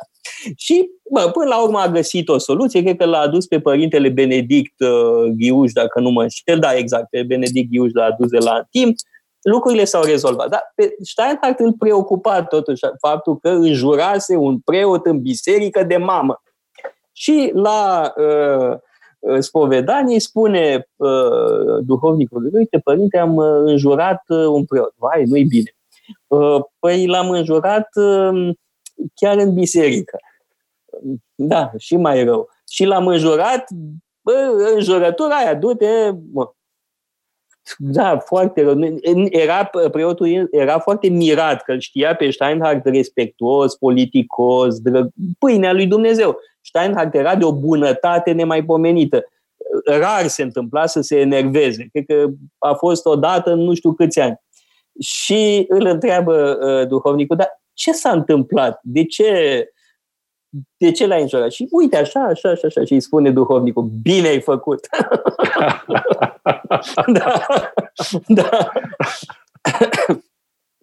Și bă, până la urmă a găsit o soluție, cred că l-a adus pe părintele Benedict uh, Ghiuș, dacă nu mă înșel, da, exact, pe Benedict Ghiuș l-a adus de la timp, lucrurile s-au rezolvat. Dar pe Steinhardt îl preocupa totuși faptul că înjurase un preot în biserică de mamă. Și la uh, spovedanie spune uh, duhovnicul, uite, părinte, am uh, înjurat uh, un preot. Vai, nu-i bine. Uh, păi l-am înjurat uh, chiar în biserică. Da, și mai rău. Și l-am înjurat, bă, înjurătura aia, du-te, mă. Da, foarte rău. Era, preotul era foarte mirat că îl știa pe Steinhardt respectuos, politicos, drăg, pâinea lui Dumnezeu. Steinhardt era de o bunătate nemaipomenită. Rar se întâmpla să se enerveze. Cred că a fost odată în nu știu câți ani. Și îl întreabă uh, duhovnicul, dar ce s-a întâmplat? De ce, de ce l-ai înjurat? Și uite, așa, așa, așa, așa. Și îi spune duhovnicul, bine ai făcut. da. da.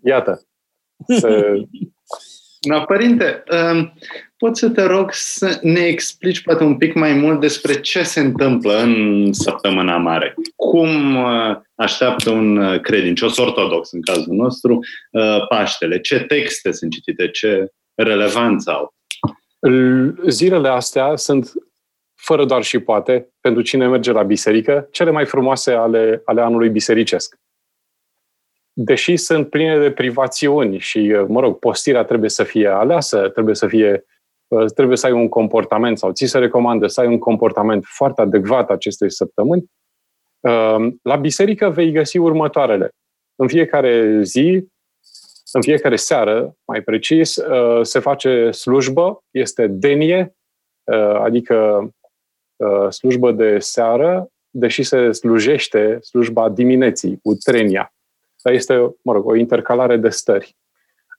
Iată. Să... Da, părinte, um, pot să te rog să ne explici poate un pic mai mult despre ce se întâmplă în săptămâna mare. Cum uh, așteaptă un uh, credincios ortodox, în cazul nostru, uh, Paștele? Ce texte sunt citite? Ce relevanță au? Zilele astea sunt, fără doar și poate, pentru cine merge la biserică, cele mai frumoase ale, ale anului bisericesc. Deși sunt pline de privațiuni și, mă rog, postirea trebuie să fie aleasă, trebuie să fie trebuie să ai un comportament sau ți se recomandă să ai un comportament foarte adecvat acestei săptămâni, Ehm, la biserică vei găsi următoarele. În fiecare zi, în fiecare seară, mai precis, eh, se face slujbă, este denie, eh, adică eh, slujbă de seară, deși se slujește slujba dimineții, utrenia. Dar este, mă rog, o intercalare de stări.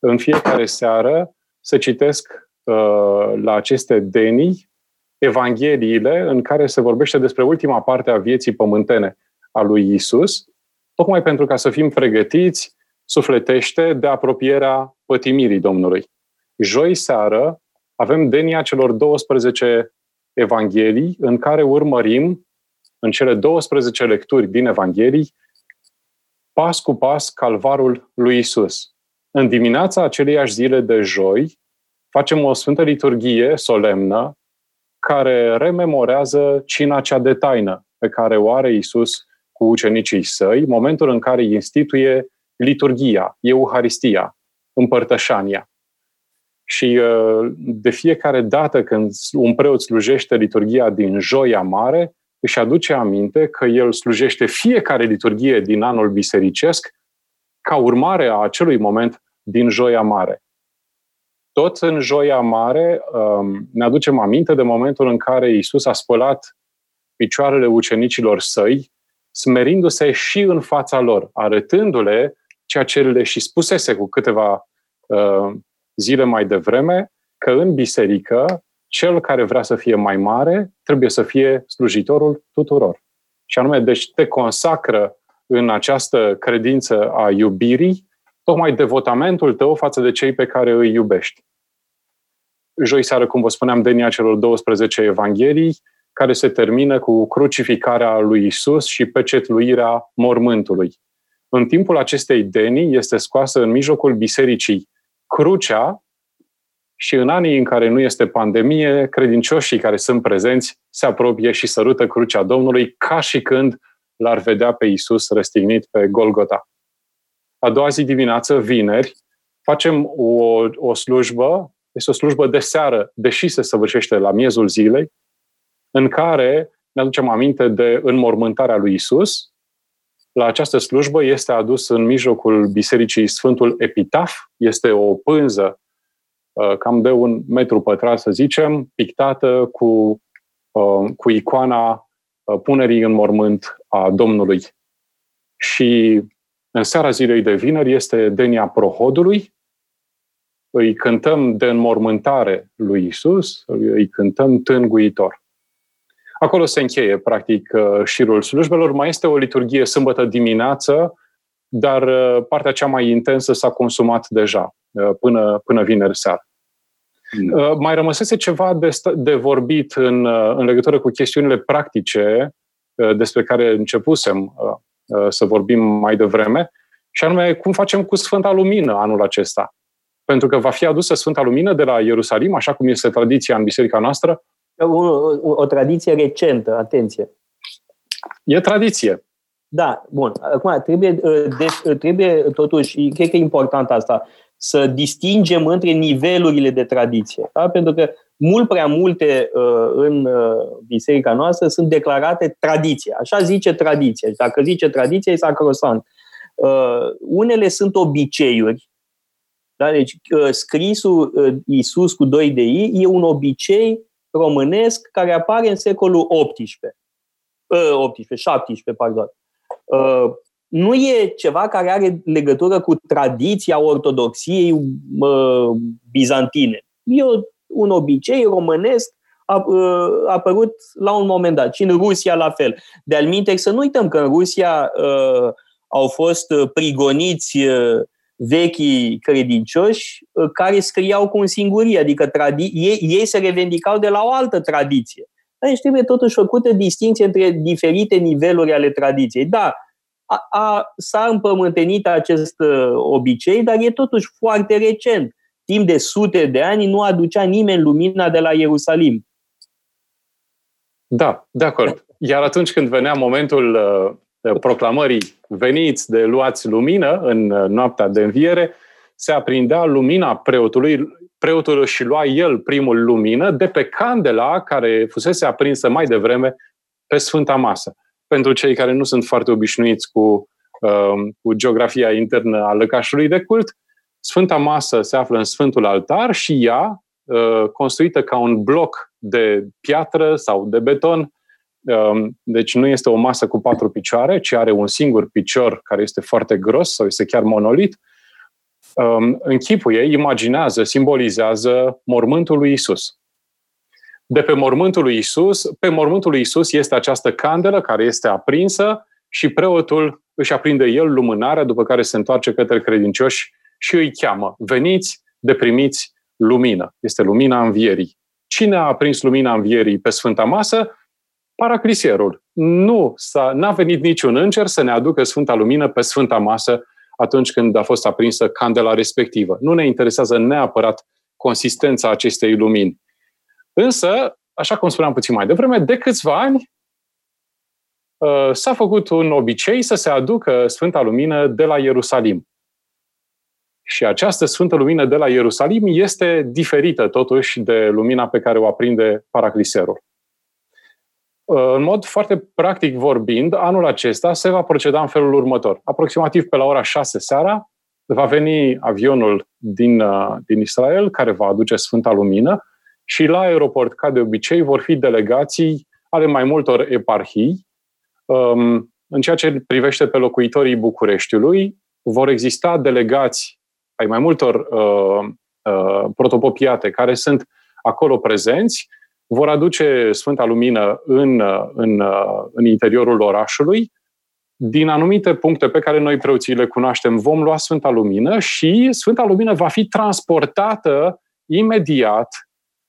În fiecare seară se citesc la aceste denii Evangheliile în care se vorbește despre ultima parte a vieții pământene a lui Isus, tocmai pentru ca să fim pregătiți sufletește de apropierea pătimirii Domnului. Joi seară avem denia celor 12 Evanghelii în care urmărim în cele 12 lecturi din Evanghelii pas cu pas calvarul lui Isus. În dimineața aceleiași zile de joi facem o sfântă liturghie solemnă care rememorează cina cea de taină pe care o are Isus cu ucenicii săi, momentul în care instituie liturgia, euharistia, împărtășania. Și uh, de fiecare dată când un preot slujește liturgia din Joia Mare, își aduce aminte că el slujește fiecare liturgie din anul bisericesc ca urmare a acelui moment din Joia Mare. Tot în Joia Mare um, ne aducem aminte de momentul în care Isus a spălat picioarele ucenicilor săi, smerindu-se și în fața lor, arătându-le ceea ce le și spusese cu câteva uh, zile mai devreme, că în biserică cel care vrea să fie mai mare trebuie să fie slujitorul tuturor. Și anume, deci te consacră în această credință a iubirii tocmai devotamentul tău față de cei pe care îi iubești. Joi seară, cum vă spuneam, denia celor 12 evanghelii, care se termină cu crucificarea lui Isus și pecetluirea mormântului. În timpul acestei denii este scoasă în mijlocul bisericii crucea și în anii în care nu este pandemie, credincioșii care sunt prezenți se apropie și sărută crucea Domnului ca și când l-ar vedea pe Isus răstignit pe Golgota a doua zi dimineață, vineri, facem o, o slujbă, este o slujbă de seară, deși se săvârșește la miezul zilei, în care ne aducem aminte de înmormântarea lui Isus. La această slujbă este adus în mijlocul bisericii Sfântul Epitaf, este o pânză uh, cam de un metru pătrat, să zicem, pictată cu, uh, cu icoana uh, punerii în mormânt a Domnului. Și în seara zilei de vineri este Denia Prohodului. Îi cântăm de înmormântare lui Isus, îi cântăm tânguitor. Acolo se încheie, practic, uh, șirul slujbelor. Mai este o liturghie sâmbătă dimineață, dar uh, partea cea mai intensă s-a consumat deja, uh, până, până vineri seara. Uh, mai rămăsese ceva de, de vorbit în, uh, în legătură cu chestiunile practice uh, despre care începusem să vorbim mai devreme, și anume cum facem cu Sfânta Lumină anul acesta. Pentru că va fi adusă Sfânta Lumină de la Ierusalim, așa cum este tradiția în biserica noastră. O, o, o tradiție recentă, atenție. E tradiție. Da, bun. Acum, trebuie, de, trebuie totuși, cred că e important asta, să distingem între nivelurile de tradiție. Da? Pentru că mult prea multe uh, în uh, biserica noastră sunt declarate tradiție. Așa zice tradiție. Dacă zice tradiție, e sacrosant. Uh, unele sunt obiceiuri. Da? Deci, uh, scrisul uh, Isus cu doi de I e un obicei românesc care apare în secolul XVIII. Uh, 18, 17, pardon. Uh, nu e ceva care are legătură cu tradiția ortodoxiei uh, bizantine. E un obicei românesc a, uh, a apărut la un moment dat și în Rusia la fel. De al să nu uităm că în Rusia uh, au fost uh, prigoniți uh, vechii credincioși uh, care scriau cu un singurie, adică tradi- ei, ei se revendicau de la o altă tradiție. Deci trebuie totuși făcută distinție între diferite niveluri ale tradiției. Da, a, a, s-a împământenit acest uh, obicei, dar e totuși foarte recent. Timp de sute de ani nu aducea nimeni lumina de la Ierusalim. Da, de acord. Iar atunci când venea momentul uh, proclamării veniți de luați lumină în uh, noaptea de înviere, se aprindea lumina preotului, preotul și lua el primul lumină de pe candela care fusese aprinsă mai devreme pe Sfânta Masă. Pentru cei care nu sunt foarte obișnuiți cu, uh, cu geografia internă a lăcașului de cult, Sfânta Masă se află în Sfântul Altar și ea, uh, construită ca un bloc de piatră sau de beton, uh, deci nu este o masă cu patru picioare, ci are un singur picior care este foarte gros sau este chiar monolit, închipuie, imaginează, simbolizează mormântul lui Isus de pe mormântul lui Isus. Pe mormântul lui Isus este această candelă care este aprinsă și preotul își aprinde el lumânarea, după care se întoarce către credincioși și îi cheamă. Veniți, deprimiți lumină. Este lumina învierii. Cine a aprins lumina învierii pe Sfânta Masă? Paraclisierul. Nu s-a, n-a venit niciun înger să ne aducă Sfânta Lumină pe Sfânta Masă atunci când a fost aprinsă candela respectivă. Nu ne interesează neapărat consistența acestei lumini. Însă, așa cum spuneam puțin mai devreme, de câțiva ani uh, s-a făcut un obicei să se aducă Sfânta Lumină de la Ierusalim. Și această Sfântă Lumină de la Ierusalim este diferită totuși de lumina pe care o aprinde Paracliserul. Uh, în mod foarte practic vorbind, anul acesta se va proceda în felul următor. Aproximativ pe la ora 6 seara va veni avionul din, uh, din Israel care va aduce Sfânta Lumină și la aeroport, ca de obicei, vor fi delegații ale mai multor eparhii. Um, în ceea ce privește pe locuitorii Bucureștiului, vor exista delegați ai mai multor uh, uh, protopopiate care sunt acolo prezenți, vor aduce Sfânta Lumină în, în, în interiorul orașului. Din anumite puncte pe care noi preoții le cunoaștem, vom lua Sfânta Lumină și Sfânta Lumină va fi transportată imediat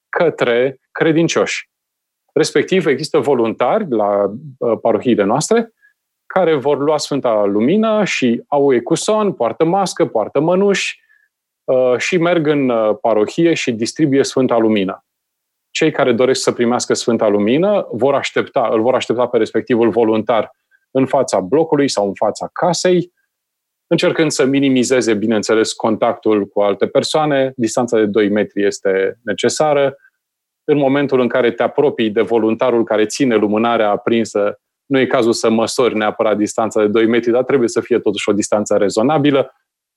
către credincioși. Respectiv, există voluntari la uh, parohiile noastre care vor lua Sfânta Lumină și au ecuson, poartă mască, poartă mănuși uh, și merg în uh, parohie și distribuie Sfânta Lumină. Cei care doresc să primească Sfânta Lumină vor aștepta, îl vor aștepta pe respectivul voluntar în fața blocului sau în fața casei, încercând să minimizeze, bineînțeles, contactul cu alte persoane. Distanța de 2 metri este necesară. În momentul în care te apropii de voluntarul care ține lumânarea aprinsă, nu e cazul să măsori neapărat distanța de 2 metri, dar trebuie să fie totuși o distanță rezonabilă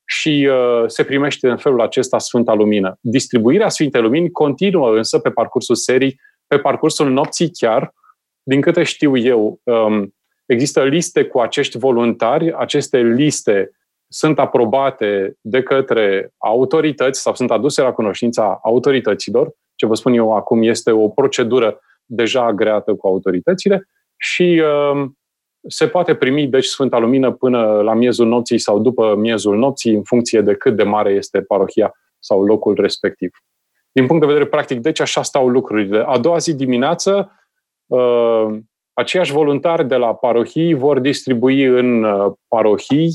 și uh, se primește în felul acesta Sfânta Lumină. Distribuirea Sfintei Lumini continuă însă pe parcursul serii, pe parcursul nopții chiar. Din câte știu eu, um, există liste cu acești voluntari, aceste liste sunt aprobate de către autorități sau sunt aduse la cunoștința autorităților. Ce vă spun eu acum este o procedură deja agreată cu autoritățile și uh, se poate primi, deci, Sfânta Lumină până la miezul nopții sau după miezul nopții, în funcție de cât de mare este parohia sau locul respectiv. din punct de vedere practic, deci așa stau lucrurile. A doua zi dimineață, uh, aceiași voluntari de la parohii vor distribui în uh, parohii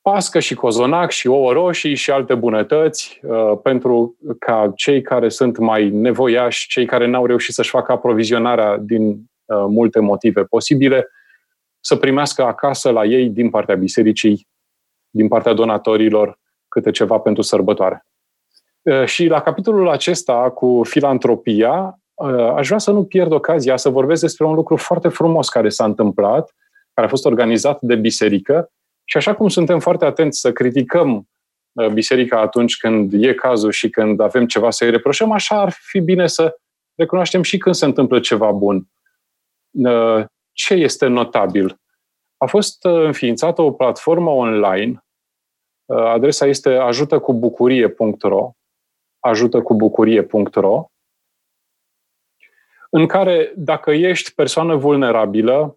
pască și cozonac și ouă roșii și alte bunătăți uh, pentru ca cei care sunt mai nevoiași, cei care n-au reușit să-și facă aprovizionarea din uh, multe motive posibile, să primească acasă la ei din partea bisericii, din partea donatorilor, câte ceva pentru sărbătoare. Uh, și la capitolul acesta cu filantropia, uh, aș vrea să nu pierd ocazia să vorbesc despre un lucru foarte frumos care s-a întâmplat, care a fost organizat de biserică și așa cum suntem foarte atenți să criticăm uh, biserica atunci când e cazul și când avem ceva să-i reproșăm, așa ar fi bine să recunoaștem și când se întâmplă ceva bun. Uh, ce este notabil? A fost uh, înființată o platformă online, adresa este ajutăcubucurie.ro ajutăcubucurie.ro în care dacă ești persoană vulnerabilă,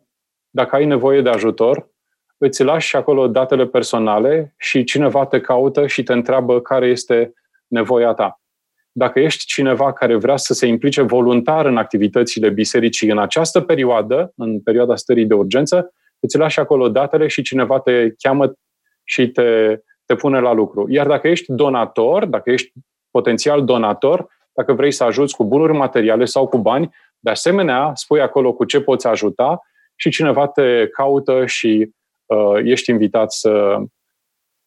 dacă ai nevoie de ajutor, îți lași acolo datele personale și cineva te caută și te întreabă care este nevoia ta. Dacă ești cineva care vrea să se implice voluntar în activitățile bisericii în această perioadă, în perioada stării de urgență, îți lași acolo datele și cineva te cheamă și te, te pune la lucru. Iar dacă ești donator, dacă ești potențial donator, dacă vrei să ajuți cu bunuri materiale sau cu bani, de asemenea, spui acolo cu ce poți ajuta și cineva te caută și Uh, ești invitat să,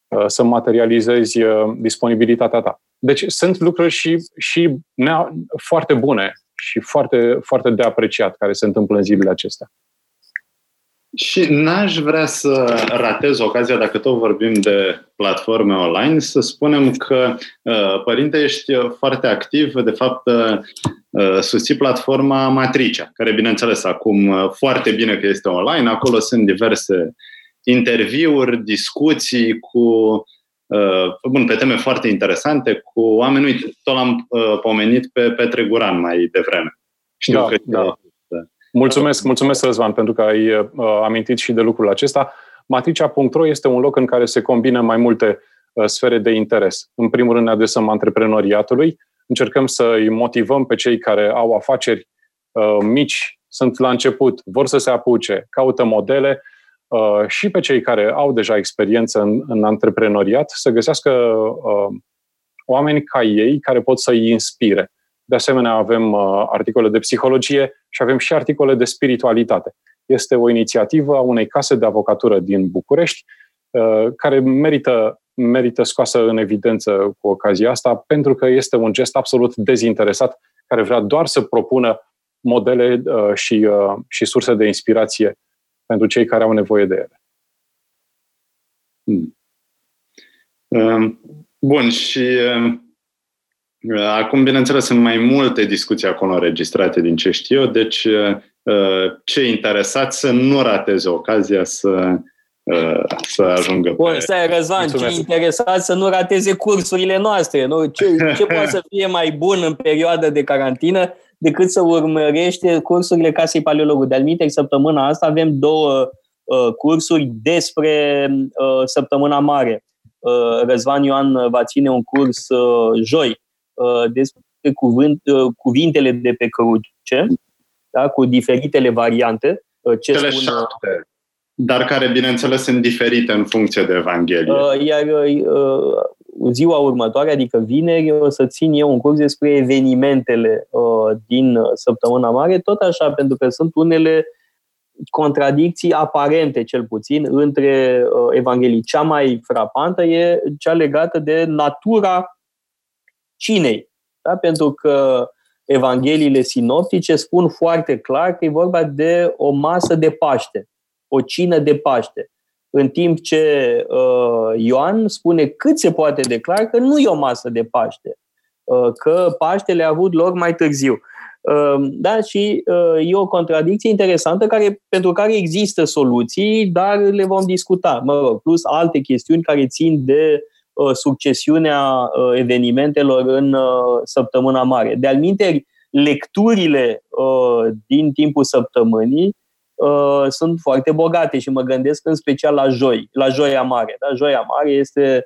uh, să materializezi uh, disponibilitatea ta. Deci sunt lucruri și, și nea, foarte bune și foarte, foarte de apreciat care se întâmplă în zilele acestea. Și n-aș vrea să ratez ocazia, dacă tot vorbim de platforme online, să spunem că, părinte, ești foarte activ, de fapt, susții platforma Matricea, care, bineînțeles, acum foarte bine că este online, acolo sunt diverse interviuri, discuții cu uh, bun, pe teme foarte interesante cu oameni. Uite, tot l-am uh, pomenit pe Petre Guran mai devreme. Știu da, că da. Mulțumesc, mulțumesc, Răzvan, pentru că ai uh, amintit și de lucrul acesta. Matricea.ro este un loc în care se combină mai multe uh, sfere de interes. În primul rând ne adresăm antreprenoriatului, încercăm să îi motivăm pe cei care au afaceri uh, mici, sunt la început, vor să se apuce, caută modele, Uh, și pe cei care au deja experiență în, în antreprenoriat să găsească uh, oameni ca ei care pot să-i inspire. De asemenea, avem uh, articole de psihologie și avem și articole de spiritualitate. Este o inițiativă a unei case de avocatură din București uh, care merită, merită scoasă în evidență cu ocazia asta pentru că este un gest absolut dezinteresat care vrea doar să propună modele uh, și, uh, și surse de inspirație pentru cei care au nevoie de ele. Hmm. Um, bun, și um, acum, bineînțeles, sunt mai multe discuții acolo înregistrate din ce știu eu, deci uh, cei interesați să nu rateze ocazia să uh, să ajungă Bun, pe... stai, Răzvan, ce interesat să nu rateze cursurile noastre. Nu? Ce, ce poate să fie mai bun în perioada de carantină decât să urmărește cursurile Casei Paleologului. De alminte, săptămâna asta avem două uh, cursuri despre uh, săptămâna mare. Uh, Răzvan Ioan va ține un curs uh, joi uh, despre cuvânt, uh, cuvintele de pe cruce, da? cu diferitele variante. Uh, ce Cele spun, șapte, dar care, bineînțeles, sunt diferite în funcție de Evanghelie. Uh, iar uh, ziua următoare, adică vineri, o să țin eu un curs despre evenimentele uh, din săptămâna mare, tot așa, pentru că sunt unele contradicții aparente, cel puțin, între uh, Evanghelii. Cea mai frapantă e cea legată de natura cinei. Da? Pentru că Evangheliile sinoptice spun foarte clar că e vorba de o masă de Paște, o cină de Paște în timp ce uh, Ioan spune cât se poate declara că nu e o masă de Paște, uh, că Paștele a avut loc mai târziu. Uh, da, și uh, e o contradicție interesantă care, pentru care există soluții, dar le vom discuta. Mă rog, plus alte chestiuni care țin de uh, succesiunea uh, evenimentelor în uh, săptămâna mare. De-al lecturile uh, din timpul săptămânii uh, sunt foarte bogate și mă gândesc în special la joi, la joia mare. Da? Joia mare este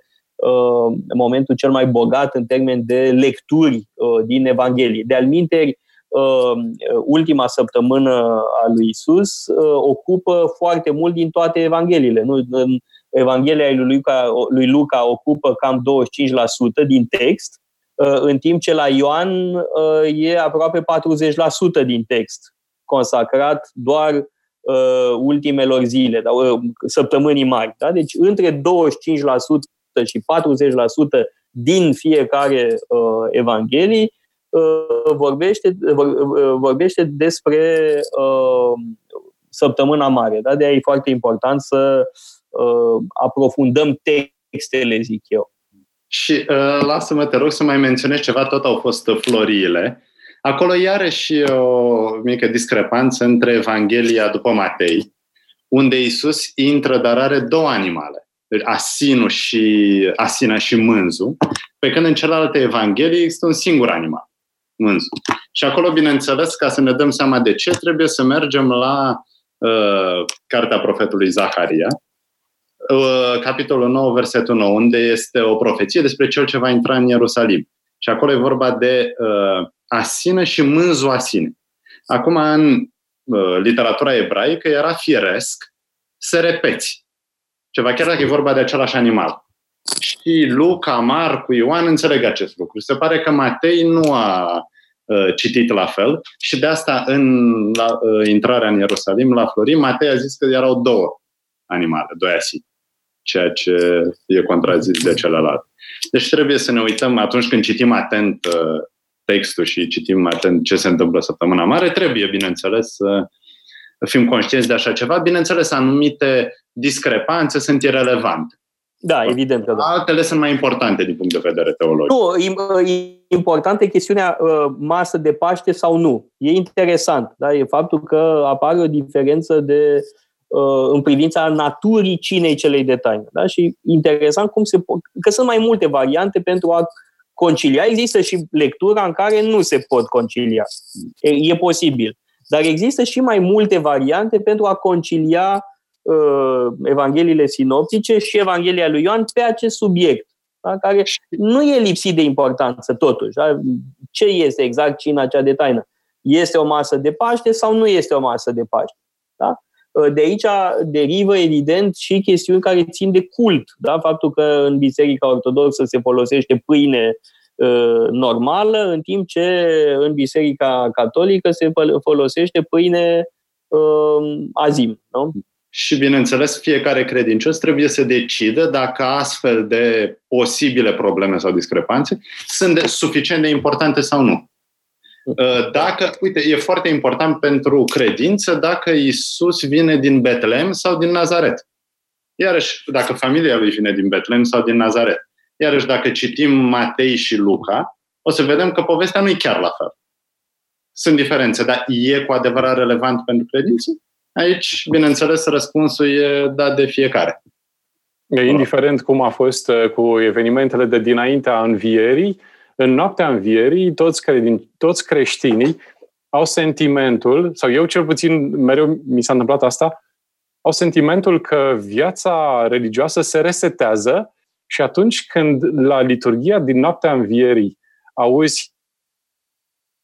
momentul cel mai bogat în termen de lecturi din Evanghelie. De alminteri, ultima săptămână a lui Isus ocupă foarte mult din toate Evangheliile. Nu? În Evanghelia lui Luca, lui Luca ocupă cam 25% din text, în timp ce la Ioan e aproape 40% din text consacrat doar ultimelor zile, săptămânii mari. Da? Deci între 25% și 40% din fiecare uh, Evanghelie uh, vorbește, vor, uh, vorbește despre uh, săptămâna mare. Da? De aia e foarte important să uh, aprofundăm textele, zic eu. Și uh, lasă-mă, te rog să mai menționez ceva, tot au fost floriile. Acolo iarăși o mică discrepanță între Evanghelia după Matei, unde Isus intră, dar are două animale. Deci asinul și, asina și mânzul, pe când în celelalte evanghelii există un singur animal, mânzul. Și acolo, bineînțeles, ca să ne dăm seama de ce, trebuie să mergem la uh, cartea profetului Zaharia, uh, capitolul 9, versetul 9, unde este o profeție despre cel ce va intra în Ierusalim. Și acolo e vorba de uh, asină și mânzul asine. Acum, în uh, literatura ebraică, era firesc să repeți ceva, chiar dacă e vorba de același animal. Și Luca, Marcu, Ioan înțeleg acest lucru. Se pare că Matei nu a uh, citit la fel și de asta în la, uh, intrarea în Ierusalim, la Florim, Matei a zis că erau două animale, doi asii, ceea ce e contrazis de celălalt. Deci trebuie să ne uităm atunci când citim atent uh, textul și citim atent ce se întâmplă săptămâna mare, trebuie, bineînțeles, să fim conștienți de așa ceva. Bineînțeles, anumite discrepanțe sunt irelevante. Da, evident că da. Altele sunt mai importante din punct de vedere teologic. Nu, e importantă chestiunea uh, masă de Paște sau nu. E interesant. Da? E faptul că apare o diferență de, uh, în privința naturii cinei celei de taină. Da? Și interesant cum se po- că sunt mai multe variante pentru a concilia. Există și lectura în care nu se pot concilia. E, e posibil. Dar există și mai multe variante pentru a concilia uh, Evangheliile sinoptice și Evanghelia lui Ioan pe acest subiect, da? care nu e lipsit de importanță totuși. Da? Ce este exact cina cea de taină? Este o masă de Paște sau nu este o masă de Paște? Da? Uh, de aici derivă, evident, și chestiuni care țin de cult. Da? Faptul că în Biserica Ortodoxă se folosește pâine Uh, normală, în timp ce în Biserica Catolică se folosește pâine uh, azim. Nu? Și, bineînțeles, fiecare credincios trebuie să decidă dacă astfel de posibile probleme sau discrepanțe sunt de, suficient de importante sau nu. Uh, dacă, uite, e foarte important pentru credință dacă Isus vine din Betlehem sau din Nazaret. Iarăși, dacă familia lui vine din Betlehem sau din Nazaret. Iarăși, dacă citim Matei și Luca, o să vedem că povestea nu e chiar la fel. Sunt diferențe, dar e cu adevărat relevant pentru credință? Aici, bineînțeles, răspunsul e dat de fiecare. E indiferent cum a fost uh, cu evenimentele de dinaintea învierii, în noaptea învierii, toți, credin, toți creștinii au sentimentul, sau eu cel puțin mereu mi s-a întâmplat asta, au sentimentul că viața religioasă se resetează și atunci când la liturgia din noaptea învierii auzi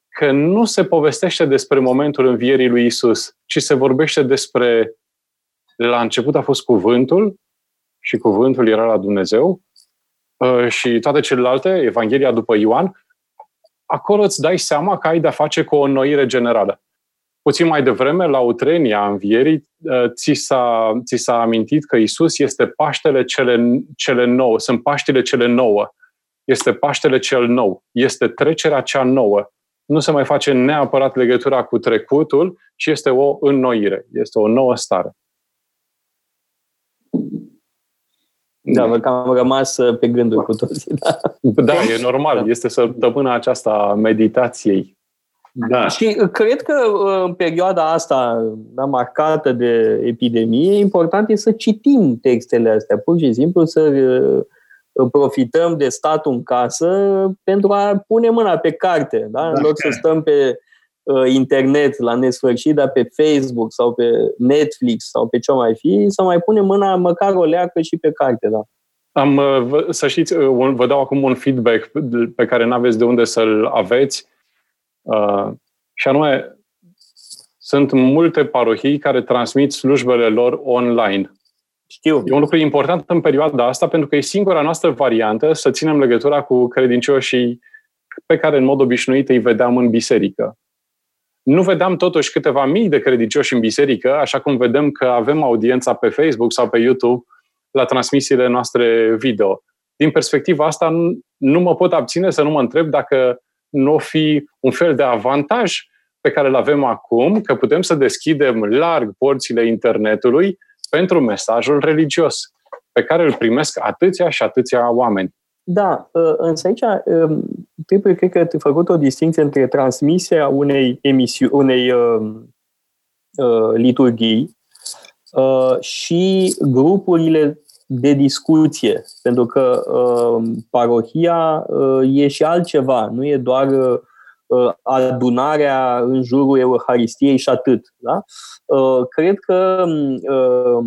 că nu se povestește despre momentul învierii lui Isus, ci se vorbește despre la început a fost cuvântul și cuvântul era la Dumnezeu uh, și toate celelalte, Evanghelia după Ioan, acolo îți dai seama că ai de-a face cu o înnoire generală. Puțin mai devreme, la utrenia învierii, uh, ți s-a, ți s-a amintit că Isus este Paștele cele, cele nouă, sunt Paștele cele nouă. Este Paștele cel nou, este trecerea cea nouă. Nu se mai face neapărat legătura cu trecutul, ci este o înnoire, este o nouă stare. Da, văd că am rămas uh, pe gânduri cu toții. Da, da e normal. Este săptămâna aceasta meditației. Da. Și cred că uh, în perioada asta da, marcată de epidemie, important e să citim textele astea, pur și simplu să uh, profităm de statul în casă pentru a pune mâna pe carte, da? în loc să stăm pe uh, internet la nesfârșit, dar pe Facebook sau pe Netflix sau pe ce mai fi, să mai punem mâna măcar o leacă și pe carte. Da. Am, să știți, vă dau acum un feedback pe care nu aveți de unde să-l aveți. Și anume, sunt multe parohii care transmit slujbele lor online. Știu. E un lucru important în perioada asta pentru că e singura noastră variantă să ținem legătura cu credincioșii pe care în mod obișnuit îi vedeam în biserică. Nu vedeam totuși câteva mii de credincioși în biserică, așa cum vedem că avem audiența pe Facebook sau pe YouTube la transmisiile noastre video. Din perspectiva asta, nu mă pot abține să nu mă întreb dacă nu o fi un fel de avantaj pe care îl avem acum, că putem să deschidem larg porțile internetului pentru mesajul religios, pe care îl primesc atâția și atâția oameni. Da, ă, însă aici ă, trebuie, cred că, ai făcut o distinție între transmisia unei emisiuni, unei uh, uh, liturghii uh, și grupurile de discuție, pentru că uh, parohia uh, e și altceva, nu e doar uh, adunarea în jurul Euharistiei și atât. Da? Uh, cred că uh,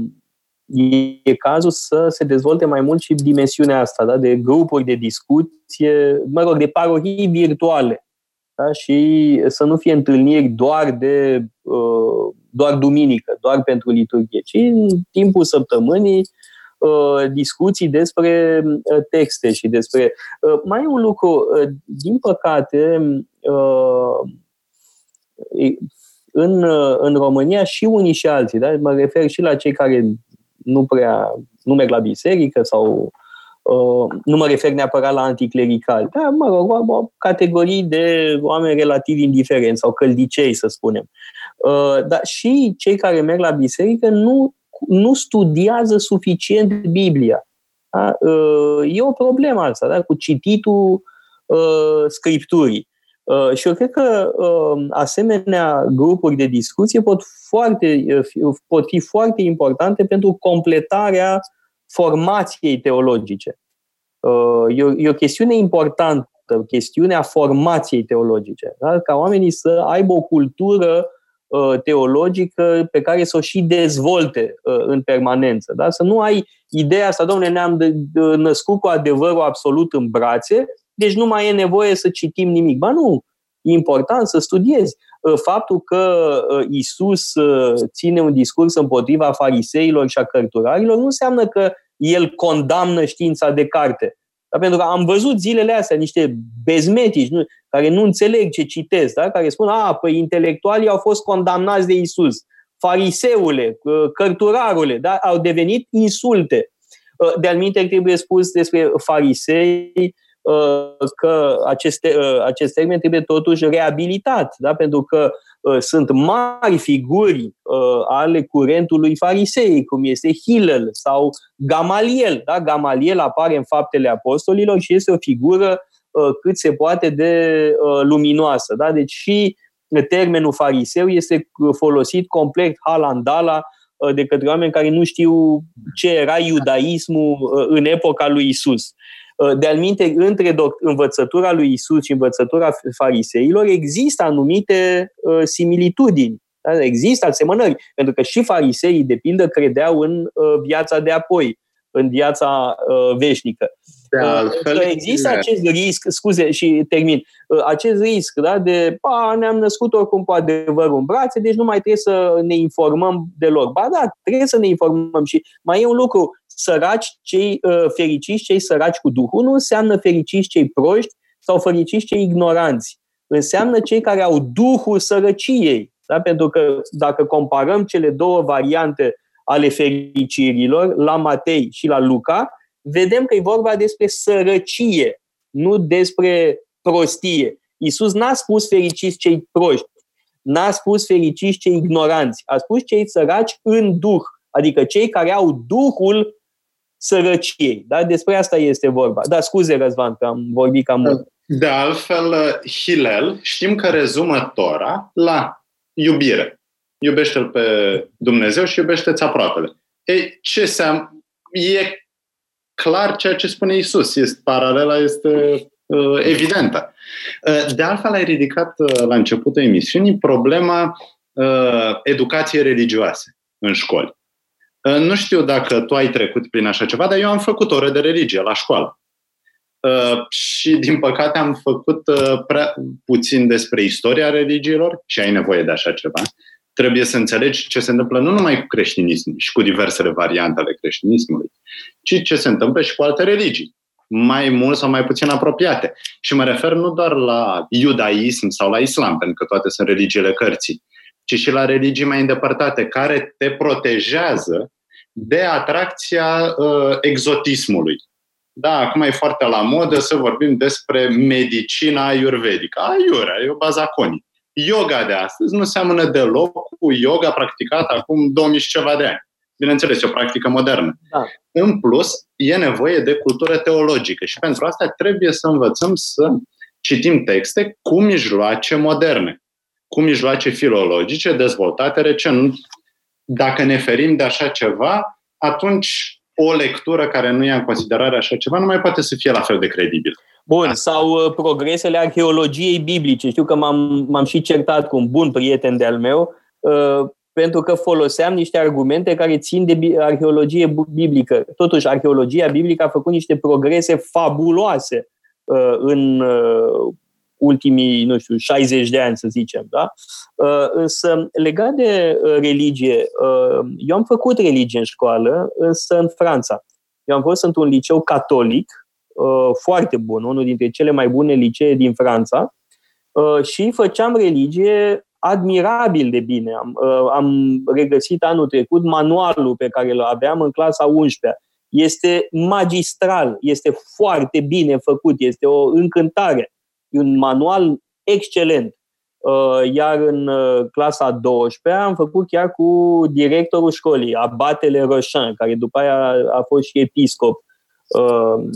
e cazul să se dezvolte mai mult și dimensiunea asta, da? de grupuri de discuție, mă rog, de parohii virtuale. Da? Și să nu fie întâlniri doar de uh, doar duminică, doar pentru liturghie, ci în timpul săptămânii discuții despre texte și despre. Mai e un lucru, din păcate, în, în România și unii și alții, da? mă refer și la cei care nu prea nu merg la biserică sau uh, nu mă refer neapărat la anticlericali, dar, mă rog, o, categorii de oameni relativ indiferenți sau căldicei, să spunem. Uh, dar și cei care merg la biserică nu, nu studiază suficient Biblia. Da? Uh, e o problemă asta, da? cu cititul uh, scripturii. Uh, și eu cred că uh, asemenea grupuri de discuție pot, foarte, uh, pot fi foarte importante pentru completarea formației teologice. E o, e o chestiune importantă, chestiunea formației teologice. Da? Ca oamenii să aibă o cultură teologică pe care să o și dezvolte în permanență. Da? Să nu ai ideea asta, domnule, ne-am născut cu adevărul absolut în brațe deci nu mai e nevoie să citim nimic. Ba nu, e important să studiezi. Ă, faptul că ă, Isus ă, ține un discurs împotriva fariseilor și a cărturarilor nu înseamnă că el condamnă știința de carte. Da? Pentru că am văzut zilele astea niște bezmetici nu, care nu înțeleg ce citesc, da? care spun, a, păi intelectualii au fost condamnați de Isus. Fariseule, cărturarule, da? au devenit insulte. De-al trebuie spus despre farisei Uh, că aceste, uh, acest termen trebuie totuși reabilitat, da? pentru că uh, sunt mari figuri ale curentului farisei, cum este Hillel sau Gamaliel. Da? Gamaliel apare în faptele apostolilor și este o figură cât se poate de luminoasă. Da? Deci și termenul fariseu este folosit complet halandala de către oameni care nu știu ce era iudaismul în epoca lui Isus. Uh, de alminte, între învățătura lui Isus și învățătura fariseilor există anumite uh, similitudini. Da? Există asemănări, pentru că și fariseii, de pildă, credeau în uh, viața de apoi, în viața veșnică. De altfel, există acest risc, scuze și termin, acest risc da, de a, ne-am născut oricum cu adevărul în brațe, deci nu mai trebuie să ne informăm deloc. Ba da, trebuie să ne informăm și mai e un lucru, săraci cei uh, fericiți, cei săraci cu Duhul, nu înseamnă fericiți cei proști sau fericiți cei ignoranți. Înseamnă cei care au Duhul sărăciei. Da? Pentru că dacă comparăm cele două variante ale fericirilor, la Matei și la Luca, vedem că e vorba despre sărăcie, nu despre prostie. Iisus n-a spus fericiți cei proști, n-a spus fericiți cei ignoranți, a spus cei săraci în Duh, adică cei care au Duhul sărăciei. Da? Despre asta este vorba. Da, scuze, Răzvan, că am vorbit cam mult. De altfel, Hilel știm că rezumă Tora la iubire. Iubește-L pe Dumnezeu și iubește-ți aproapele. Ei, ce seam... E clar ceea ce spune Isus. Este, paralela este uh, evidentă. Uh, de altfel, ai ridicat uh, la începutul emisiunii problema uh, educației religioase în școli. Nu știu dacă tu ai trecut prin așa ceva, dar eu am făcut ore de religie la școală. Și, din păcate, am făcut prea puțin despre istoria religiilor și ai nevoie de așa ceva. Trebuie să înțelegi ce se întâmplă nu numai cu creștinismul și cu diversele variante ale creștinismului, ci ce se întâmplă și cu alte religii mai mult sau mai puțin apropiate. Și mă refer nu doar la iudaism sau la islam, pentru că toate sunt religiile cărții, ci și la religii mai îndepărtate, care te protejează de atracția uh, exotismului. Da, acum e foarte la modă să vorbim despre medicina ayurvedică. Ayura, e o bazaconii. Yoga de astăzi nu seamănă deloc cu yoga practicată acum 2000 și ceva de ani. Bineînțeles, e o practică modernă. Da. În plus, e nevoie de cultură teologică și pentru asta trebuie să învățăm să citim texte cu mijloace moderne, cu mijloace filologice dezvoltate recent. Dacă ne ferim de așa ceva, atunci o lectură care nu ia în considerare așa ceva nu mai poate să fie la fel de credibil. Bun, sau uh, progresele arheologiei biblice. Știu că m-am, m-am și certat cu un bun prieten de-al meu uh, pentru că foloseam niște argumente care țin de arheologie biblică. Totuși, arheologia biblică a făcut niște progrese fabuloase uh, în uh, ultimii, nu știu, 60 de ani, să zicem. Da? Uh, însă, legat de uh, religie, uh, eu am făcut religie în școală, însă în Franța. Eu am fost într-un liceu catolic, uh, foarte bun, unul dintre cele mai bune licee din Franța, uh, și făceam religie admirabil de bine. Am, uh, am regăsit anul trecut manualul pe care îl aveam în clasa 11 Este magistral, este foarte bine făcut, este o încântare. E un manual excelent. Uh, iar în uh, clasa 12 am făcut chiar cu directorul școlii, Abatele Roșan, care după aia a fost și episcop uh,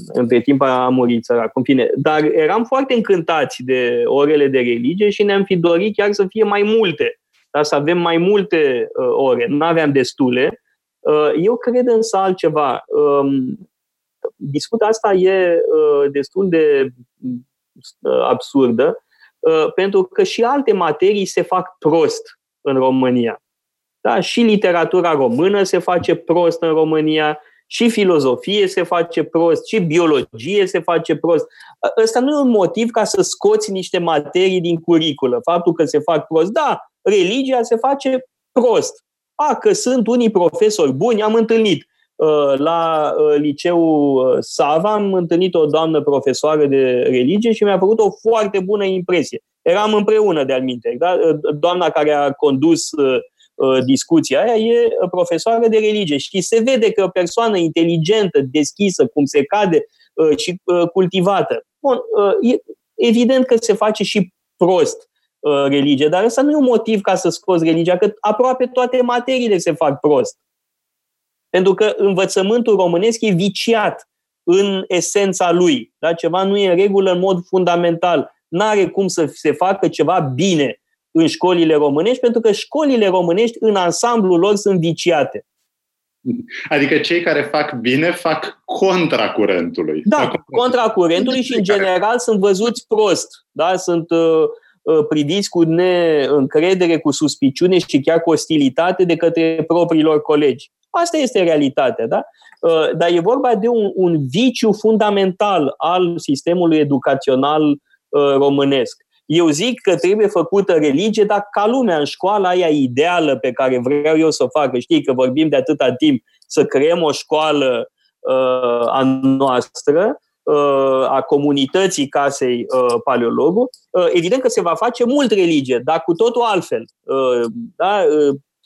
între timp a murit sărac. În fine, dar eram foarte încântați de orele de religie și ne-am fi dorit chiar să fie mai multe, da? să avem mai multe uh, ore. Nu aveam destule. Uh, eu cred însă altceva. Um, discuția asta e uh, destul de uh, absurdă, uh, pentru că și alte materii se fac prost în România. Da? Și literatura română se face prost în România, și filozofie se face prost, și biologie se face prost. Ăsta nu e un motiv ca să scoți niște materii din curiculă. Faptul că se fac prost. Da, religia se face prost. A, că sunt unii profesori buni, am întâlnit. Uh, la uh, liceul uh, Sava am întâlnit o doamnă profesoară de religie și mi-a făcut o foarte bună impresie. Eram împreună de-al minte. Da? Doamna care a condus Uh, discuția aia e uh, profesoară de religie și se vede că o persoană inteligentă, deschisă, cum se cade uh, și cultivată. Bun, e evident că se face și prost religie, dar ăsta nu e un motiv ca să scoți religia, că aproape toate materiile se fac prost. Pentru că învățământul românesc e viciat în esența lui. Da? Ceva nu e în regulă în mod fundamental. N-are cum să se facă ceva bine în școlile românești, pentru că școlile românești, în ansamblul lor, sunt viciate. Adică cei care fac bine fac contra curentului. Da, contra curentului și, în general, sunt văzuți prost. Da? Sunt uh, uh, priviți cu neîncredere, cu suspiciune și chiar cu ostilitate de către propriilor colegi. Asta este realitatea, da? Uh, dar e vorba de un, un viciu fundamental al sistemului educațional uh, românesc. Eu zic că trebuie făcută religie, dar ca lumea în școala aia ideală pe care vreau eu să o fac. Știi că vorbim de atâta timp să creăm o școală uh, a noastră, uh, a comunității casei uh, paleologu, uh, evident că se va face mult religie, dar cu totul altfel. Uh, da?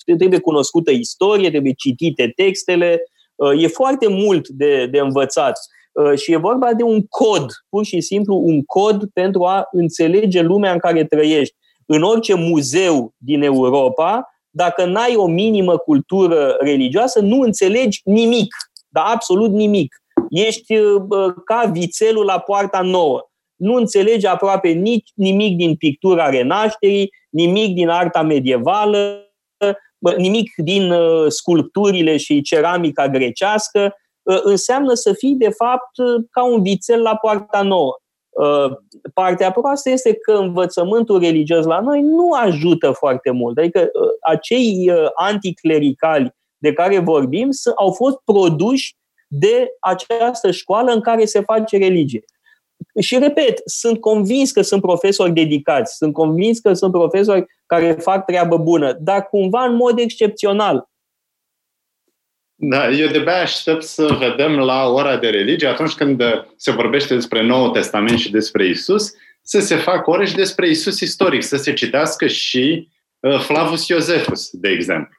uh, trebuie cunoscută istorie, trebuie citite textele, uh, e foarte mult de, de învățat. Uh, și e vorba de un cod, pur și simplu un cod pentru a înțelege lumea în care trăiești. În orice muzeu din Europa, dacă n-ai o minimă cultură religioasă, nu înțelegi nimic, dar absolut nimic. Ești uh, ca vițelul la poarta nouă. Nu înțelegi aproape nici nimic din pictura renașterii, nimic din arta medievală, nimic din uh, sculpturile și ceramica grecească, Uh, înseamnă să fii, de fapt, uh, ca un vițel la poarta nouă. Uh, partea proastă este că învățământul religios la noi nu ajută foarte mult. Adică acei anticlericali de care vorbim au fost produși de această școală în care se face religie. Și repet, sunt convins că sunt profesori dedicați, sunt convins că sunt profesori care fac treabă bună, dar cumva în mod excepțional. Da, eu de aștept să vedem la ora de religie, atunci când se vorbește despre Noul Testament și despre Isus, să se facă ore și despre Isus istoric, să se citească și uh, Flavus Iosefus, de exemplu.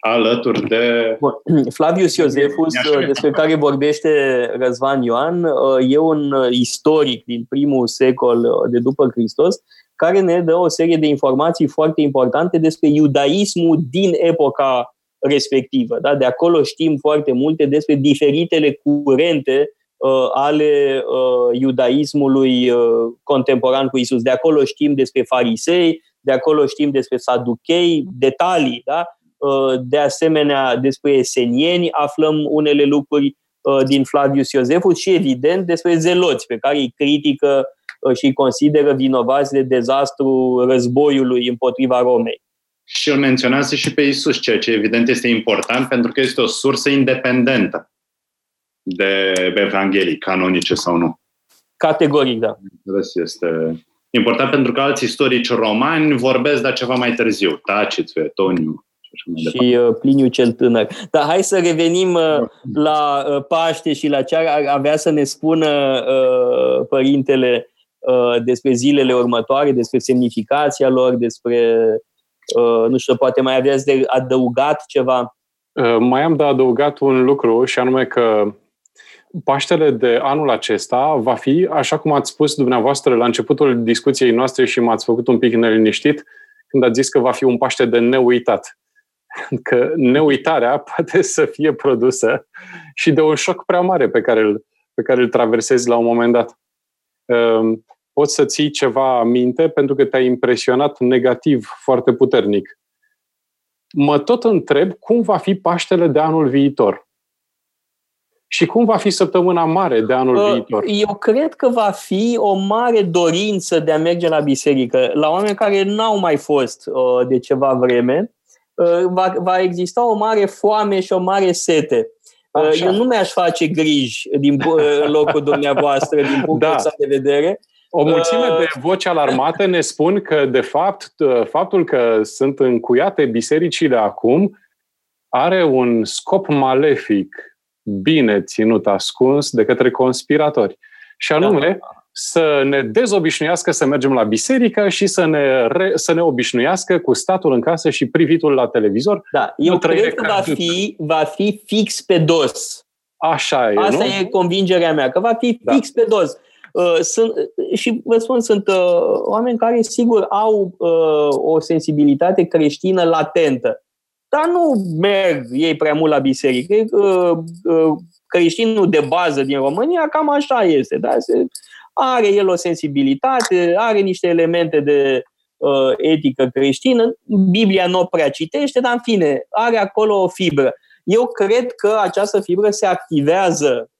Alături de... Flavius Iosefus, despre care vorbește Răzvan Ioan, e un istoric din primul secol de după Hristos, care ne dă o serie de informații foarte importante despre iudaismul din epoca respectivă. Da? De acolo știm foarte multe despre diferitele curente uh, ale uh, iudaismului uh, contemporan cu Isus. De acolo știm despre farisei, de acolo știm despre saduchei, detalii, da? Uh, de asemenea, despre esenieni aflăm unele lucruri uh, din Flavius Iosefus și, evident, despre zeloți, pe care îi critică uh, și îi consideră vinovați de dezastru războiului împotriva Romei. Și îl menționează și pe Isus, ceea ce evident este important pentru că este o sursă independentă de Evanghelii, canonice sau nu. Categoric, da. Este important pentru că alți istorici romani vorbesc de ceva mai târziu. Tacit, Suetoniu, și uh, Pliniu cel tânăr. Dar hai să revenim uh, la uh, Paște și la ce ar avea să ne spună uh, părintele uh, despre zilele următoare, despre semnificația lor, despre, uh, nu știu, poate mai aveați de adăugat ceva? Uh, mai am de adăugat un lucru și anume că Paștele de anul acesta va fi, așa cum ați spus dumneavoastră la începutul discuției noastre și m-ați făcut un pic neliniștit, când ați zis că va fi un Paște de neuitat că neuitarea poate să fie produsă și de un șoc prea mare pe care îl, pe care îl traversezi la un moment dat. Ehm, poți să ții ceva minte pentru că te-a impresionat negativ foarte puternic. Mă tot întreb cum va fi Paștele de anul viitor. Și cum va fi săptămâna mare de anul uh, viitor? Eu cred că va fi o mare dorință de a merge la biserică. La oameni care n-au mai fost uh, de ceva vreme, Uh, va, va exista o mare foame și o mare sete. Uh, Așa. Eu nu mi-aș face griji din uh, locul dumneavoastră, din punctul da. ăsta de vedere. O mulțime de voci alarmate ne spun că, de fapt, faptul că sunt încuiate bisericile acum are un scop malefic bine ținut ascuns de către conspiratori. Și anume, da să ne dezobișnuiască să mergem la biserică și să ne, re, să ne obișnuiască cu statul în casă și privitul la televizor. Da, eu cred că va fi, va fi fix pe dos. Așa e, Asta nu? e convingerea mea, că va fi da. fix pe dos. Uh, sunt, și vă spun, sunt uh, oameni care, sigur, au uh, o sensibilitate creștină latentă, dar nu merg ei prea mult la biserică. Uh, uh, creștinul de bază din România cam așa este. Da? Se, are el o sensibilitate, are niște elemente de uh, etică creștină, Biblia nu o prea citește, dar în fine, are acolo o fibră. Eu cred că această fibră se activează uh,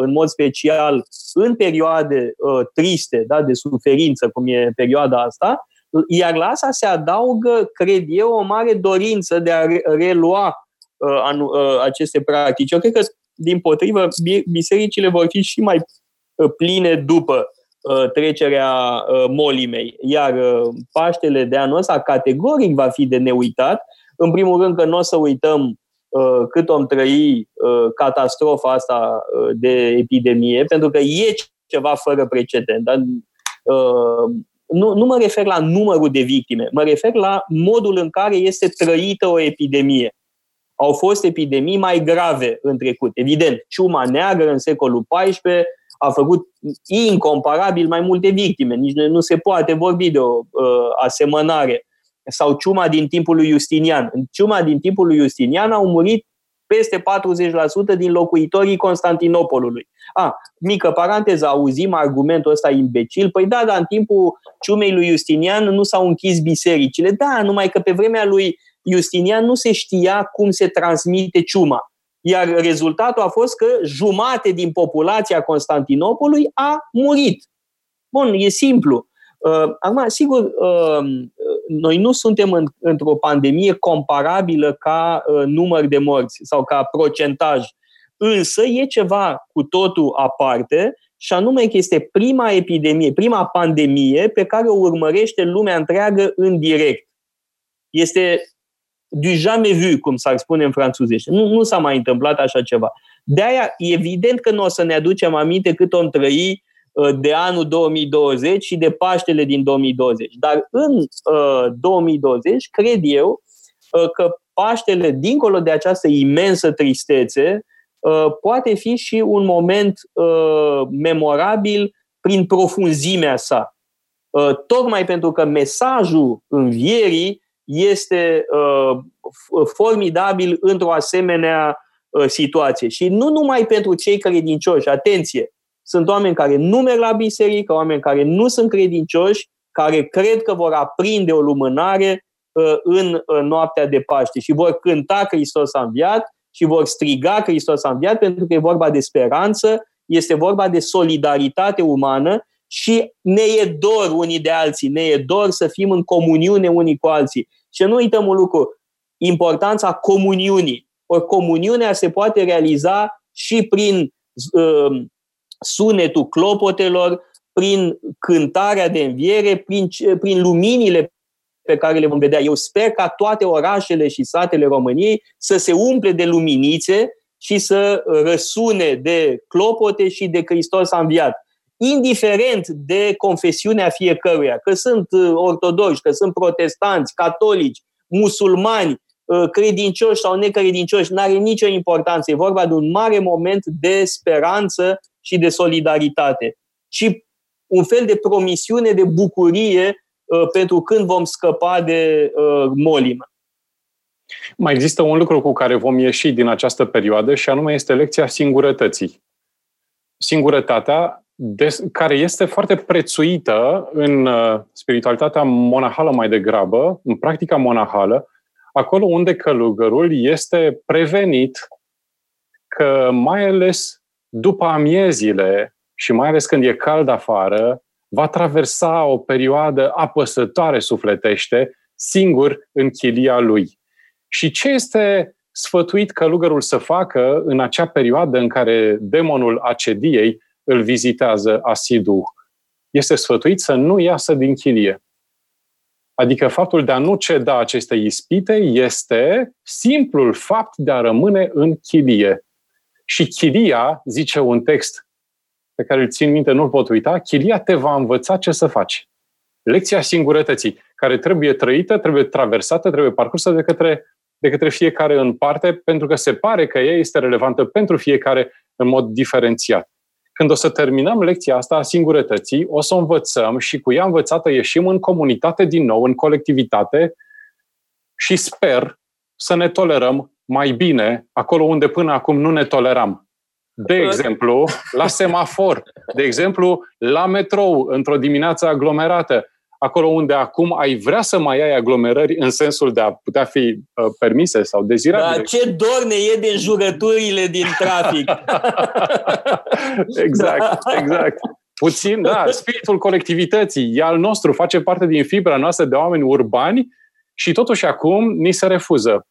în mod special în perioade uh, triste, da, de suferință, cum e perioada asta, iar la asta se adaugă, cred eu, o mare dorință de a relua uh, anu, uh, aceste practici. Eu cred că, din potrivă, bisericile vor fi și mai Uh, pline după uh, trecerea uh, molimei. Iar Paștele de anul ăsta categoric va fi de neuitat. În primul rând că nu o să uităm cât om trăi catastrofa asta de epidemie, pentru că e ceva fără precedent. Dar, nu, nu mă refer la numărul de victime, mă refer la modul în care este trăită o epidemie. Au fost epidemii mai grave în trecut. Evident, ciuma neagră în secolul XIV, a făcut incomparabil mai multe victime. Nici nu se poate vorbi de o uh, asemănare. Sau ciuma din timpul lui Justinian. În ciuma din timpul lui Justinian au murit peste 40% din locuitorii Constantinopolului. A, mică paranteză, auzim argumentul ăsta imbecil. Păi da, dar în timpul ciumei lui Justinian nu s-au închis bisericile. Da, numai că pe vremea lui Justinian nu se știa cum se transmite ciuma. Iar rezultatul a fost că jumate din populația Constantinopolului a murit. Bun, e simplu. Uh, acum, sigur, uh, noi nu suntem în, într-o pandemie comparabilă ca uh, număr de morți sau ca procentaj. Însă e ceva cu totul aparte și anume că este prima epidemie, prima pandemie pe care o urmărește lumea întreagă în direct. Este du jamais vu, cum s-ar spune în franțuzește. Nu, nu s-a mai întâmplat așa ceva. De aia, evident că nu o să ne aducem aminte cât o trăi uh, de anul 2020 și de Paștele din 2020. Dar în uh, 2020, cred eu uh, că Paștele, dincolo de această imensă tristețe, uh, poate fi și un moment uh, memorabil prin profunzimea sa. Uh, tocmai pentru că mesajul învierii este uh, formidabil într-o asemenea uh, situație. Și nu numai pentru cei credincioși, atenție, sunt oameni care nu merg la biserică, oameni care nu sunt credincioși, care cred că vor aprinde o lumânare uh, în uh, noaptea de Paște și vor cânta Hristos a înviat și vor striga Hristos a înviat pentru că e vorba de speranță, este vorba de solidaritate umană și ne e dor unii de alții, ne e dor să fim în comuniune unii cu alții. Și nu uităm un lucru, importanța comuniunii. O comuniunea se poate realiza și prin uh, sunetul clopotelor, prin cântarea de înviere, prin, prin luminile pe care le vom vedea. Eu sper ca toate orașele și satele României să se umple de luminițe și să răsune de clopote și de Hristos a înviat indiferent de confesiunea fiecăruia, că sunt uh, ortodoxi, că sunt protestanți, catolici, musulmani, uh, credincioși sau necredincioși, nu are nicio importanță. E vorba de un mare moment de speranță și de solidaritate. Și un fel de promisiune de bucurie uh, pentru când vom scăpa de molimă. Mai există un lucru cu care vom ieși din această perioadă și anume este lecția singurătății. Singurătatea des, care este foarte prețuită în uh, spiritualitatea monahală mai degrabă, în practica monahală, acolo unde călugărul este prevenit că mai ales după amiezile și mai ales când e cald afară, va traversa o perioadă apăsătoare sufletește, singur în chilia lui. Și ce este sfătuit călugărul să facă în acea perioadă în care demonul acediei îl vizitează asidu, este sfătuit să nu iasă din chilie. Adică faptul de a nu ceda aceste ispite este simplul fapt de a rămâne în chilie. Și chilia, zice un text pe care îl țin minte, nu-l pot uita, chilia te va învăța ce să faci. Lecția singurătății, care trebuie trăită, trebuie traversată, trebuie parcursă de către, de către fiecare în parte, pentru că se pare că ea este relevantă pentru fiecare în mod diferențiat. Când o să terminăm lecția asta a singurătății, o să o învățăm și cu ea învățată ieșim în comunitate din nou, în colectivitate și sper să ne tolerăm mai bine acolo unde până acum nu ne toleram. De exemplu, la semafor, de exemplu, la metrou, într-o dimineață aglomerată, acolo unde acum ai vrea să mai ai aglomerări în sensul de a putea fi uh, permise sau dezirabile. Da, ce dor ne e de jurăturile din trafic. exact, da. exact. Puțin, da, spiritul colectivității e al nostru, face parte din fibra noastră de oameni urbani și totuși acum ni se refuză.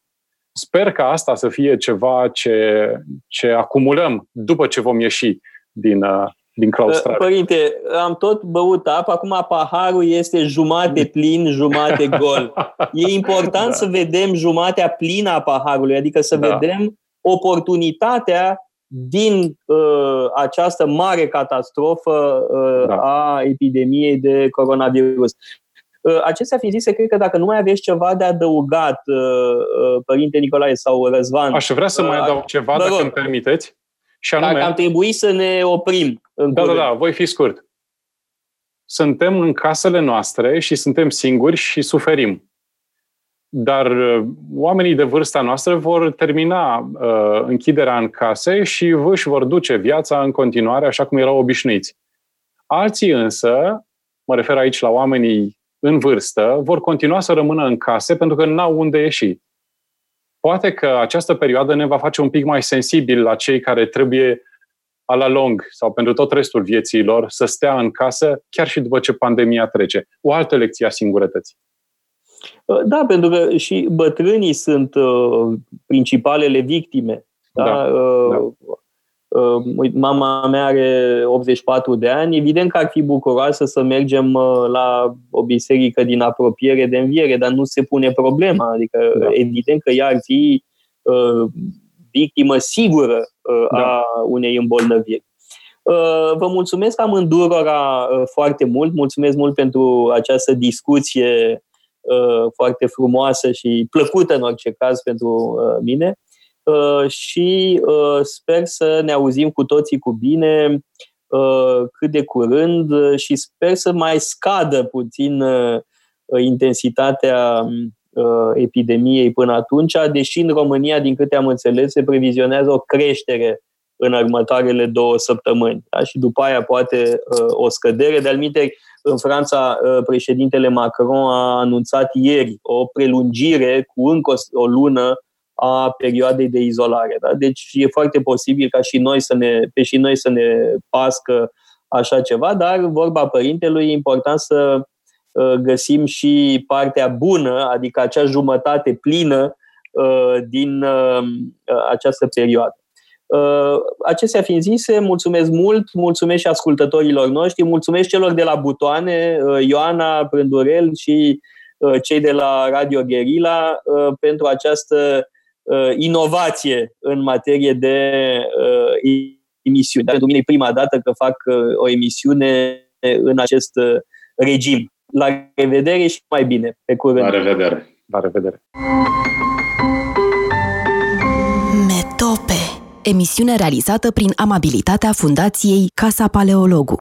Sper că asta să fie ceva ce, ce acumulăm după ce vom ieși din, uh, din claustrare. Părinte, am tot băut apă, acum paharul este jumate plin, jumate gol. E important da. să vedem jumatea plină a paharului, adică să da. vedem oportunitatea din uh, această mare catastrofă uh, da. a epidemiei de coronavirus. Uh, acestea fiind zise, cred că dacă nu mai aveți ceva de adăugat, uh, uh, Părinte Nicolae sau Răzvan... Aș vrea să mai uh, adaug ceva, dacă îmi permiteți. Și anume, Dacă am trebui să ne oprim. În da, da, da, voi fi scurt. Suntem în casele noastre și suntem singuri și suferim. Dar uh, oamenii de vârsta noastră vor termina uh, închiderea în case și își vor duce viața în continuare așa cum erau obișnuiți. Alții însă, mă refer aici la oamenii în vârstă, vor continua să rămână în case pentru că n-au unde ieși poate că această perioadă ne va face un pic mai sensibil la cei care trebuie a la lung sau pentru tot restul vieții lor să stea în casă chiar și după ce pandemia trece. O altă lecție a singurătății. Da, pentru că și bătrânii sunt principalele victime. Da? Da, da. Mama mea are 84 de ani. Evident că ar fi bucuroasă să mergem la o biserică din apropiere de înviere, dar nu se pune problema. Adică, da. evident că ea ar fi victimă sigură da. a unei îmbolnăviri. Vă mulțumesc amândurora foarte mult, mulțumesc mult pentru această discuție foarte frumoasă și plăcută în orice caz pentru mine și sper să ne auzim cu toții cu bine cât de curând și sper să mai scadă puțin intensitatea epidemiei până atunci, deși în România, din câte am înțeles, se previzionează o creștere în următoarele două săptămâni. Da? Și după aia poate uh, o scădere. De-al în Franța, uh, președintele Macron a anunțat ieri o prelungire cu încă o, o lună a perioadei de izolare. Da? Deci e foarte posibil ca și noi să ne, pe și noi să ne pască așa ceva, dar vorba părintelui e important să uh, găsim și partea bună, adică acea jumătate plină uh, din uh, această perioadă. Uh, acestea fiind zise, mulțumesc mult, mulțumesc și ascultătorilor noștri, mulțumesc celor de la Butoane, uh, Ioana Prândurel și uh, cei de la Radio Guerilla pentru această inovație în materie de emisiuni. Pentru mine e prima dată că fac o emisiune în acest regim. La revedere și mai bine. Pe curând. La revedere. La revedere. Metope emisiune realizată prin amabilitatea Fundației Casa Paleologu.